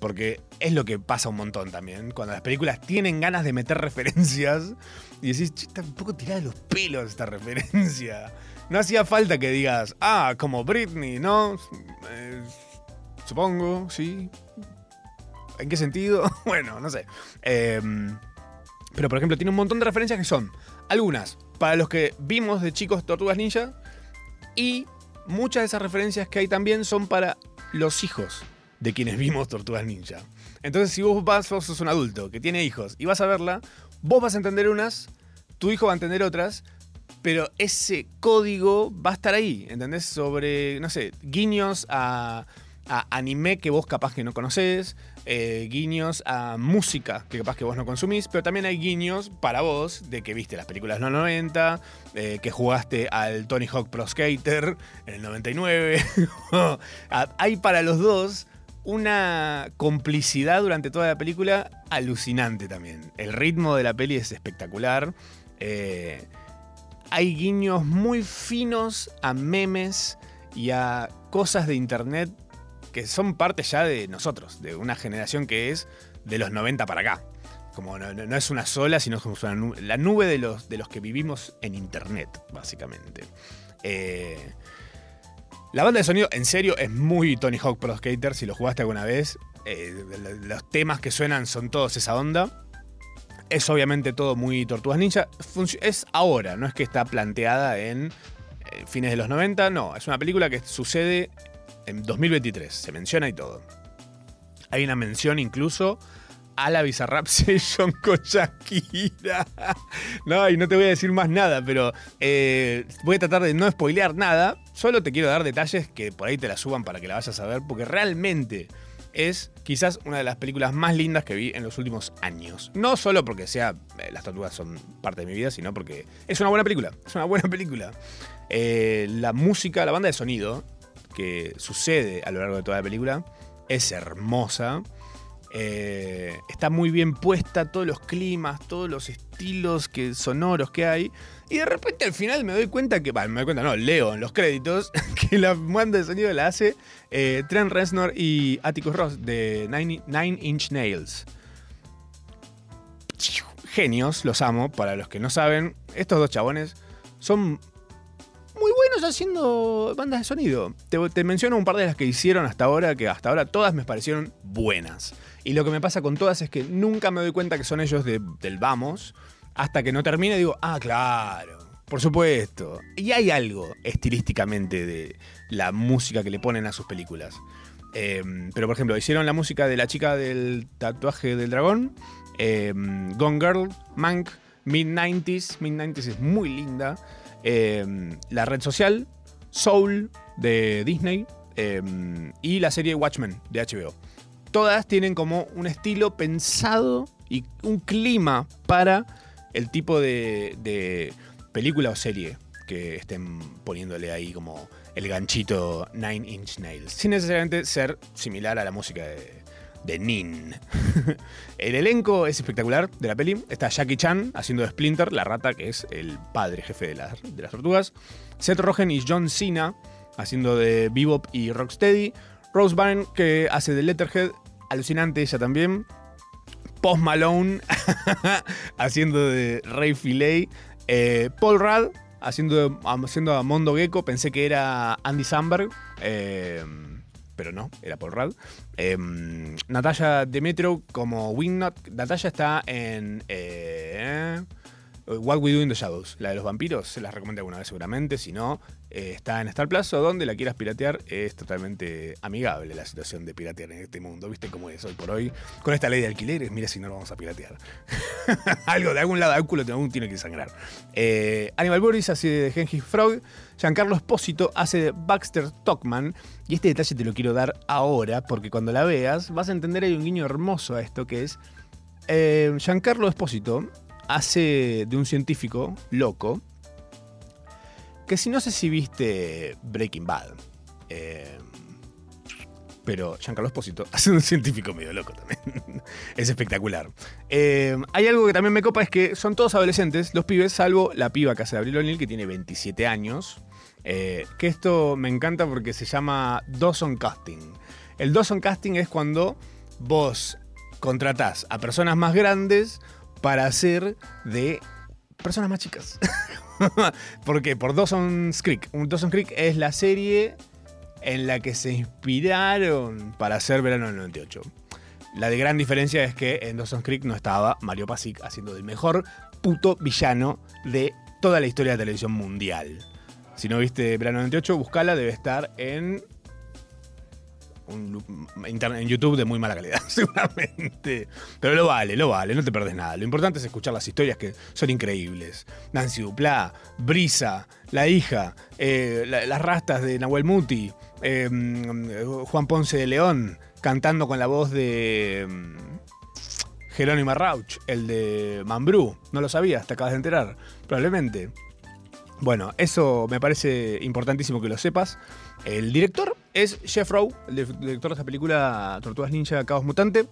porque es lo que pasa un montón también, cuando las películas tienen ganas de meter referencias y decís, "Che, está un poco tirada de los pelos esta referencia. No hacía falta que digas, ah, como Britney, ¿no? Eh, supongo, sí. ¿En qué sentido? bueno, no sé. Em, pero por ejemplo, tiene un montón de referencias que son algunas para los que vimos de chicos Tortugas Ninja y muchas de esas referencias que hay también son para los hijos de quienes vimos Tortugas Ninja. Entonces, si vos vas, vos sos un adulto que tiene hijos y vas a verla, vos vas a entender unas, tu hijo va a entender otras, pero ese código va a estar ahí, ¿entendés? Sobre, no sé, guiños a, a anime que vos capaz que no conocés, eh, guiños a música que capaz que vos no consumís, pero también hay guiños para vos de que viste las películas de los 90, eh, que jugaste al Tony Hawk Pro Skater en el 99. Ah, hay para los dos una complicidad durante toda la película alucinante también. El ritmo de la peli es espectacular. Eh, hay guiños muy finos a memes y a cosas de internet que son parte ya de nosotros, de una generación que es de los 90 para acá. Como no, es una sola, sino la nube de los, de los que vivimos en internet, básicamente. Eh, la banda de sonido, en serio, es muy Tony Hawk Pro Skater. Si lo jugaste alguna vez, eh, los temas que suenan son todos esa onda. Es obviamente todo muy Tortugas Ninja. Es ahora, no es que está planteada en eh, fines de los 90. No, es una película que sucede en 2023. Se menciona y todo. Hay una mención incluso a la Bizarrap Session con Shakira. No, y no te voy a decir más nada, pero eh, voy a tratar de no spoilear nada. Solo te quiero dar detalles que por ahí te la suban para que la vayas a ver, porque realmente es quizás una de las películas más lindas que vi en los últimos años. No solo porque sea eh, las tortugas son parte de mi vida, sino porque es una buena película. Es una buena película. Eh, la música, la banda de sonido que sucede a lo largo de toda la película es hermosa. Eh, está muy bien puesta, todos los climas, todos los estilos que, sonoros que hay. Y de repente al final me doy cuenta que, bueno, me doy cuenta, no, leo en los créditos que la banda de sonido la hace eh, Trent Reznor y Atticus Ross de Nine, Inch Nails. Genios, los amo. Para los que no saben, estos dos chabones son buenos haciendo bandas de sonido. Te, menciono un par de las que hicieron hasta ahora, que hasta ahora todas me parecieron buenas. Y lo que me pasa con todas es que nunca me doy cuenta que son ellos de- del vamos, hasta que no termine digo, ah, claro, por supuesto. Y hay algo estilísticamente de la música que le ponen a sus películas. Eh, pero por ejemplo, hicieron la música de la chica del tatuaje del dragón, eh, Gone Girl, Mank, Mid-90s, Mid-90s es muy linda. Eh, la red social, Soul de Disney eh, y la serie Watchmen de HBO. Todas tienen como un estilo pensado y un clima para el tipo de, de película o serie que estén poniéndole ahí como el ganchito Nine Inch Nails. Sin necesariamente ser similar a la música de, de Nin. el elenco es espectacular de la peli. Está Jackie Chan haciendo de Splinter, la rata que es el padre jefe de las, de las tortugas. Seth Rogen y John Cena haciendo de Bebop y Rocksteady. Rose Byrne que hace de Letterhead, alucinante ella también. Post Malone haciendo de Ray Fillet. Eh, Paul Rudd haciendo, haciendo a Mondo Gecko. Pensé que era Andy Samberg. eh, pero no, era Paul Rudd. Eh, Natalia Demetro como Wingnut. Natalia está en eh, What We Do in the Shadows, la de los vampiros. Se las recomiendo alguna vez seguramente. Si no, eh, está en Star Plus o donde la quieras piratear. Es totalmente amigable la situación de piratear en este mundo. ¿Viste cómo es hoy por hoy? Con esta ley de alquileres, mira si no lo vamos a piratear. Algo de algún lado, algún culo de algún tiene que sangrar. Eh, Animal Boris hace de Gengis Frog. Giancarlo Espósito hace de Baxter Stockman. Y este detalle te lo quiero dar ahora, porque cuando la veas vas a entender hay un guiño hermoso a esto que es. Eh, Giancarlo Espósito hace de un científico loco. Que si no sé si viste Breaking Bad. eh, pero Giancarlo Espósito hace un científico medio loco también. es espectacular. Eh, hay algo que también me copa, es que son todos adolescentes, los pibes, salvo la piba que hace de Abril O'Neill, que tiene 27 años. Eh, que esto me encanta porque se llama Dawson Casting. El Dawson Casting es cuando vos contratás a personas más grandes para hacer de personas más chicas. ¿Por qué? Por Dawson's Creek. Dawson's Creek es la serie en la que se inspiraron para hacer Verano del 98. La de gran diferencia es que en Dawson's Creek no estaba Mario Pasic haciendo del mejor puto villano de toda la historia de televisión mundial. Si no viste Verano 98, buscala, debe estar en un en YouTube de muy mala calidad, seguramente. Pero lo vale, lo vale, no te perdes nada. Lo importante es escuchar las historias que son increíbles. Nancy Duplá, Brisa, la hija, eh, la- las rastas de Nahuel Muti, mm, Juan Ponce de León, cantando con la voz de mm, Jerónimo Rauch, el de Mambrú. No lo sabías, te acabas de enterar, probablemente. Bueno, eso me parece importantísimo que lo sepas. El director es Jeff Rowe, el di- director de esta película Tortugas Ninja Caos Mutante.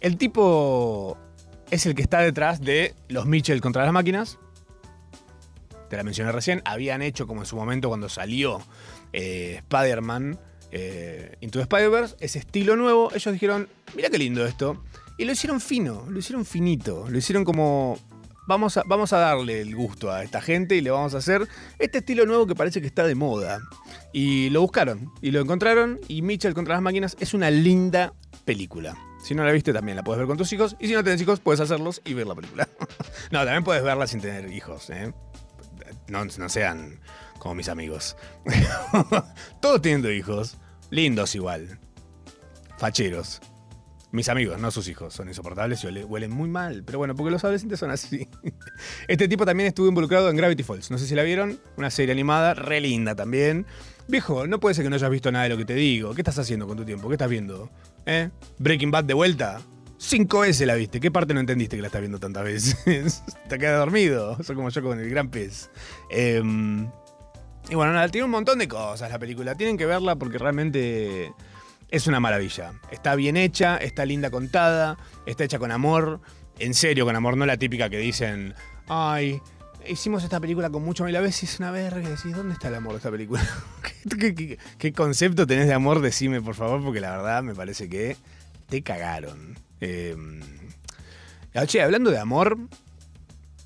El tipo es el que está detrás de los Mitchell contra las máquinas. Te la mencioné recién. Habían hecho como en su momento cuando salió eh, Spider-Man eh, Into the Spider-Verse, ese estilo nuevo. Ellos dijeron, mira qué lindo esto. Y lo hicieron fino, lo hicieron finito. Lo hicieron como vamos a, vamos a darle el gusto a esta gente y le vamos a hacer este estilo nuevo que parece que está de moda. Y lo buscaron y lo encontraron y Mitchell contra las máquinas es una linda película. Si no la viste también la puedes ver con tus hijos y si no tenés hijos puedes hacerlos y ver la película. no, también puedes verla sin tener hijos. ¿eh? No, no sean como mis amigos. Todos teniendo hijos, lindos igual, facheros. Mis amigos, no sus hijos, son insoportables y huele- huelen muy mal. Pero bueno, porque los adolescentes son así. Este tipo también estuvo involucrado en Gravity Falls. No sé si la vieron. Una serie animada, re linda también. Viejo, no puede ser que no hayas visto nada de lo que te digo. ¿Qué estás haciendo con tu tiempo? ¿Qué estás viendo? ¿Eh? ¿Breaking Bad de vuelta? Cinco veces la viste. ¿Qué parte no entendiste que la estás viendo tantas veces? te quedas dormido. Eso como yo con el gran pez. Em, y bueno, nada, tiene un montón de cosas la película. Tienen que verla porque realmente es una maravilla. Está bien hecha, está linda contada, está hecha con amor, en serio con amor, no la típica que dicen, ay, hicimos esta película con mucho amor y la ves es una verga decís, ¿dónde está el amor de esta película? ¿Qué, concepto tenés de amor? Decime, por favor, porque la verdad me parece que te cagaron. Eh, che, hablando de amor,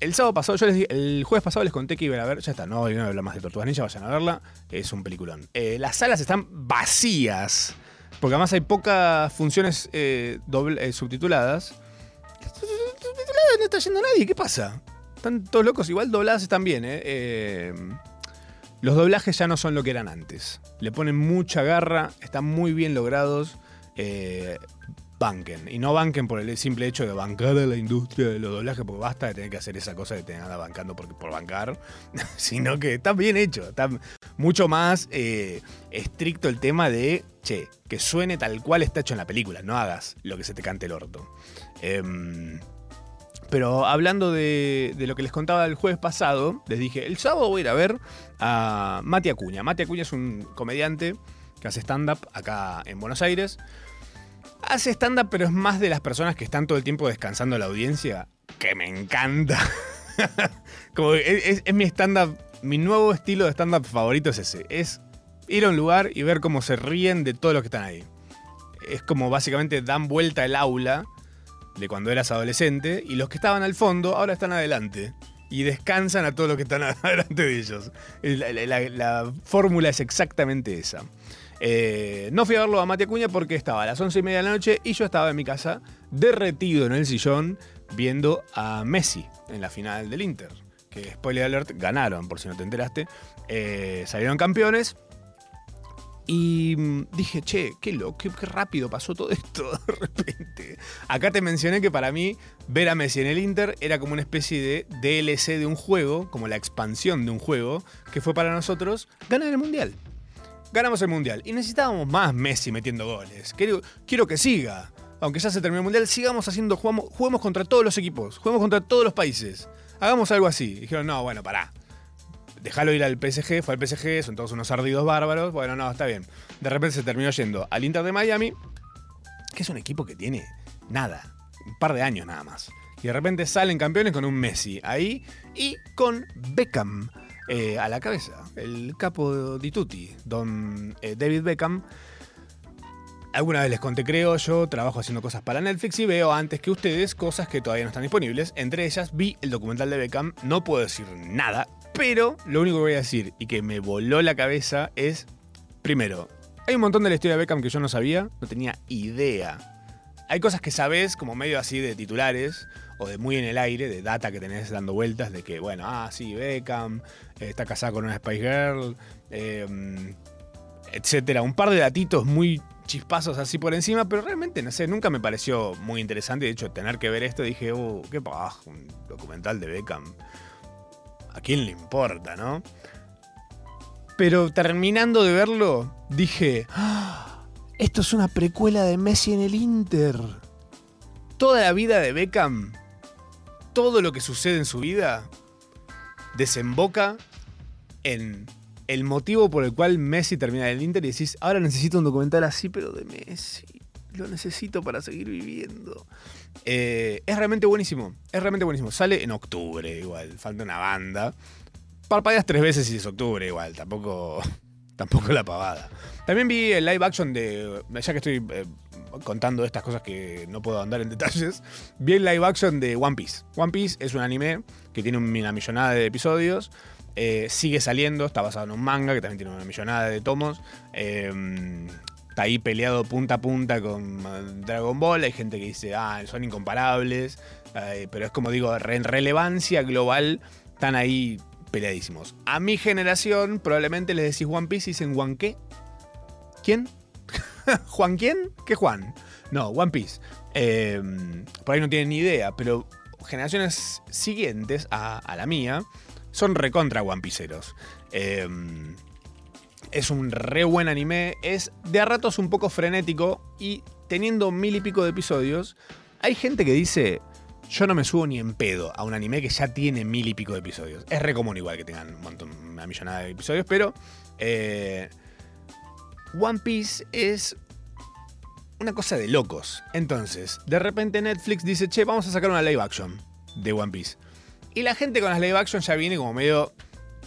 el sábado pasado, yo les di- el jueves pasado les conté que iban a ver, ya está, no voy a hablar más de Tortugas Ninja, vayan a verla, es un peliculón. Eh, las salas están vacías, porque además hay pocas funciones eh, doble- eh, subtituladas. Subtituladas no está yendo nadie, ¿qué pasa? Están todos locos, igual dobladas están bien, ¿eh? Los doblajes ya no son lo que eran antes. Le ponen mucha garra, están muy bien logrados. Banquen. Y no banquen por el simple hecho de bancar a la industria de los doblajes, porque basta de tener que hacer esa cosa de tener nada bancando por, por bancar, sino que está bien hecho. Está mucho más eh, estricto el tema de, che, que suene tal cual está hecho en la película, no hagas lo que se te cante el orto. Em, pero hablando de, de lo que les contaba el jueves pasado, les dije, el sábado voy a ir a ver a Mati Acuña. Mati Acuña es un comediante que hace stand-up acá en Buenos Aires. Hace stand-up, pero es más de las personas que están todo el tiempo descansando la audiencia, que me encanta. Es, mi stand-up, mi nuevo estilo de stand-up favorito es ese. Es ir a un lugar y ver cómo se ríen de todos los que están ahí. Es como básicamente dan vuelta el aula de cuando eras adolescente y los que estaban al fondo ahora están adelante y descansan a todos los que están adelante de ellos. La fórmula es exactamente esa. Eh, no fui a verlo a Mati Acuña porque estaba a las once y media de la noche y yo estaba en mi casa derretido en el sillón viendo a Messi en la final del Inter. Que, spoiler alert, ganaron, por si no te enteraste. Eh, salieron campeones. Y mm, dije, che, qué loco, qué, qué rápido pasó todo esto de repente. Acá te mencioné que para mí ver a Messi en el Inter era como una especie de DLC de un juego, como la expansión de un juego, que fue para nosotros ganar el Mundial. Ganamos el Mundial y necesitábamos más Messi metiendo goles. Quiero, quiero que siga. Aunque ya se terminó el Mundial, sigamos haciendo, jugamos, juguemos contra todos los equipos, juguemos contra todos los países. Hagamos algo así. Dijeron, no, bueno, pará. Déjalo ir al PSG, fue al PSG, son todos unos ardidos bárbaros. Bueno, no, está bien. De repente se terminó yendo al Inter de Miami, que es un equipo que tiene nada, un par de años nada más. Y de repente salen campeones con un Messi ahí y con Beckham eh, a la cabeza. El capo di tutti, don eh, David Beckham. Alguna vez les conté, creo, yo trabajo haciendo cosas para Netflix y veo antes que ustedes cosas que todavía no están disponibles. Entre ellas vi el documental de Beckham, no puedo decir nada, pero lo único que voy a decir y que me voló la cabeza es, primero, hay un montón de la historia de Beckham que yo no sabía, no tenía idea. Hay cosas que sabes como medio así de titulares o de muy en el aire, de data que tenés dando vueltas, de que, bueno, ah, sí, Beckham, eh, está casado con una Spice Girl, eh, etcétera. Un par de datitos muy chispazos así por encima, pero realmente, no sé, nunca me pareció muy interesante. De hecho, tener que ver esto, dije, oh, qué paja, un documental de Beckham. ¿A quién le importa, no? Pero terminando de verlo, dije, "Ah, esto es una precuela de Messi en el Inter. Toda la vida de Beckham, todo lo que sucede en su vida, desemboca en el motivo por el cual Messi termina en el Inter y decís, ahora necesito un documental así, pero de Messi. Lo necesito para seguir viviendo. Eh, es realmente buenísimo. Es realmente buenísimo. Sale en octubre, igual. Falta una banda. Parpadeas tres veces y es octubre, igual. Tampoco, tampoco la pavada. También vi el live action de. Ya que estoy eh, contando estas cosas que no puedo andar en detalles. Vi el live action de One Piece. One Piece es un anime que tiene una millonada de episodios. Eh, sigue saliendo, está basado en un manga que también tiene una millonada de tomos. Eh, está ahí peleado punta a punta con eh, Dragon Ball. Hay gente que dice, ah, son incomparables. Eh, pero es como digo, en relevancia global, están ahí peleadísimos. A mi generación, probablemente les decís One Piece y dicen Juan qué. ¿Quién? ¿Juan quién? ¿Qué Juan? No, One Piece. Eh, por ahí no tienen ni idea, pero generaciones siguientes a, la mía son recontra One Pieceros. Eh, es un re buen anime, es de a ratos un poco frenético y teniendo mil y pico de episodios, hay gente que dice, yo no me subo ni en pedo a un anime que ya tiene mil y pico de episodios. Es re común igual que tengan un montón, una millonada de episodios, pero eh, One Piece es una cosa de locos. Entonces, de repente Netflix dice, che, vamos a sacar una live action de One Piece. Y la gente con las live action ya viene como medio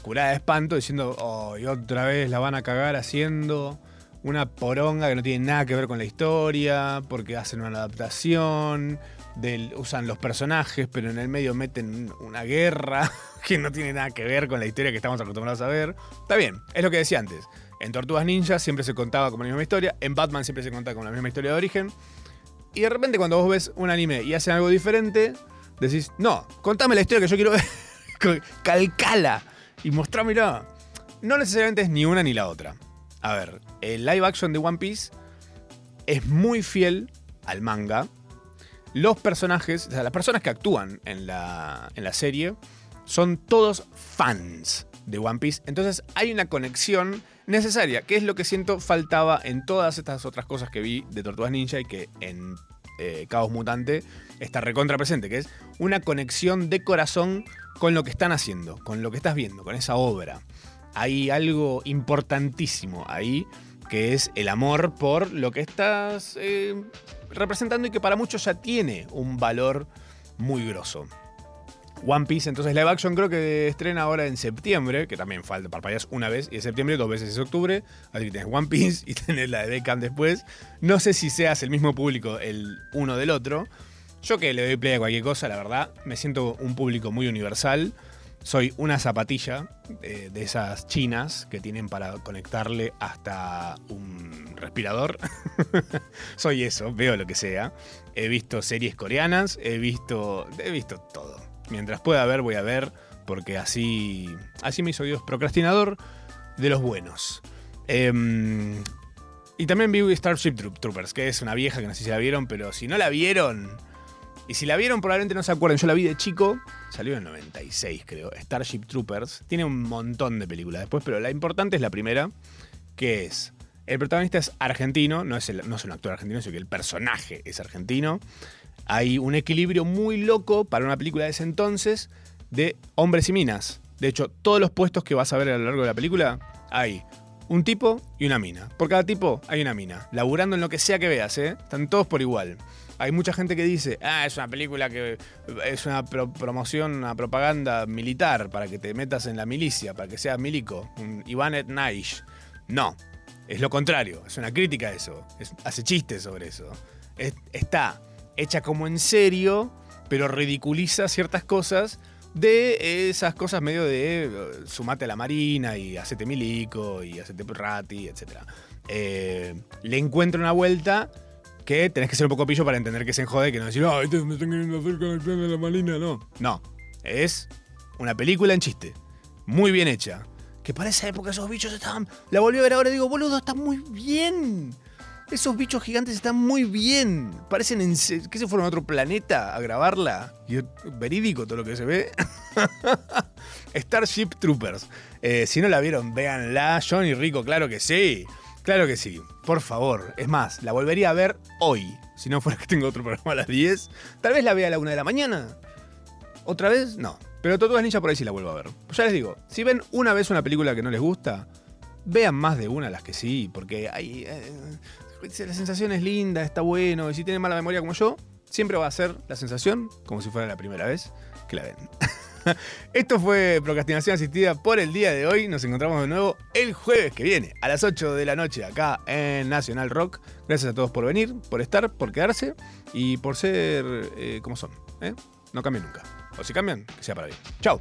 curada de espanto diciendo, oh, y otra vez la van a cagar haciendo una poronga que no tiene nada que ver con la historia, porque hacen una adaptación, del, usan los personajes, pero en el medio meten una guerra que no tiene nada que ver con la historia que estamos acostumbrados a ver. Está bien, es lo que decía antes. En Tortugas Ninja siempre se contaba como la misma historia, en Batman siempre se contaba con la misma historia de origen. Y de repente cuando vos ves un anime y hacen algo diferente, decís, no, contame la historia que yo quiero ver, calcala y mostrámela. No necesariamente es ni una ni la otra. A ver, el live action de One Piece es muy fiel al manga. Los personajes, o sea, las personas que actúan en la, en la serie, son todos fans de One Piece. Entonces hay una conexión necesaria, que es lo que siento faltaba en todas estas otras cosas que vi de Tortugas Ninja y que en eh, Caos Mutante está recontra presente, que es una conexión de corazón con lo que están haciendo, con lo que estás viendo, con esa obra hay algo importantísimo ahí, que es el amor por lo que estás eh, representando y que para muchos ya tiene un valor muy grosso. One Piece, entonces live action creo que estrena ahora en septiembre, que también falta parpadeas una vez, y en septiembre dos veces es octubre, así que tienes One Piece y tenés la de Beckham después. No sé si seas el mismo público el uno del otro. Yo que le doy play a cualquier cosa, la verdad, me siento un público muy universal soy una zapatilla eh, de esas chinas que tienen para conectarle hasta un respirador. soy eso, veo lo que sea. He visto series coreanas, he visto, he visto todo. Mientras pueda ver, voy a ver, porque así, así me hizo Dios procrastinador de los buenos. Em, y también vi Starship Troopers, que es una vieja que no sé si la vieron, pero si no la vieron y si la vieron, probablemente no se acuerden. Yo la vi de chico, salió en el 96, creo. Starship Troopers. Tiene un montón de películas después, pero la importante es la primera, que es. El protagonista es argentino, no es, no es un actor argentino, sino que el personaje es argentino. Hay un equilibrio muy loco para una película de ese entonces de hombres y minas. De hecho, todos los puestos que vas a ver a lo largo de la película hay un tipo y una mina. Por cada tipo hay una mina. Laburando en lo que sea que veas, ¿eh? Están todos por igual. Hay mucha gente que dice, ah, es una película que es una promoción, una propaganda militar para que te metas en la milicia, para que seas milico, un Ivanet Naish. No, es lo contrario, es una crítica a eso, hace chistes sobre eso. está hecha como en serio, pero ridiculiza ciertas cosas de esas cosas medio de eh, sumate a la marina y hacete milico y hacete rati, etc. Eh, le encuentro una vuelta que tenés que ser un poco pillo para entender que se enjode, que no decir, ay, me están queriendo hacer con el plan de la malina, no. No, es una película en chiste, muy bien hecha. Que para esa época esos bichos estaban... La volví a ver ahora y digo, boludo, está muy bien. Esos bichos gigantes están muy bien. Parecen en, que se fueron a otro planeta a grabarla. Y verídico todo lo que se ve. Starship Troopers. Eh, si no la vieron, véanla. Johnny Rico, claro que sí. Claro que sí, por favor. Es más, la volvería a ver hoy. Si no fuera que tengo otro programa a las 10. Tal vez la vea a la 1 de la mañana. ¿Otra vez? No. Pero Tortugas Ninja por ahí sí la vuelvo a ver. Pues ya les digo, si ven una vez una película que no les gusta, vean más de una las que sí, porque hay, eh, la sensación es linda, está bueno, y si tienen mala memoria como yo, siempre va a ser la sensación como si fuera la primera vez que la ven. Esto fue Procrastinación Asistida por el día de hoy. Nos encontramos de nuevo el jueves que viene a las 8 de la noche acá en Nacional Rock. Gracias a todos por venir, por estar, por quedarse y por ser eh, como son. ¿eh? No cambien nunca. O si cambian, que sea para bien. Chao.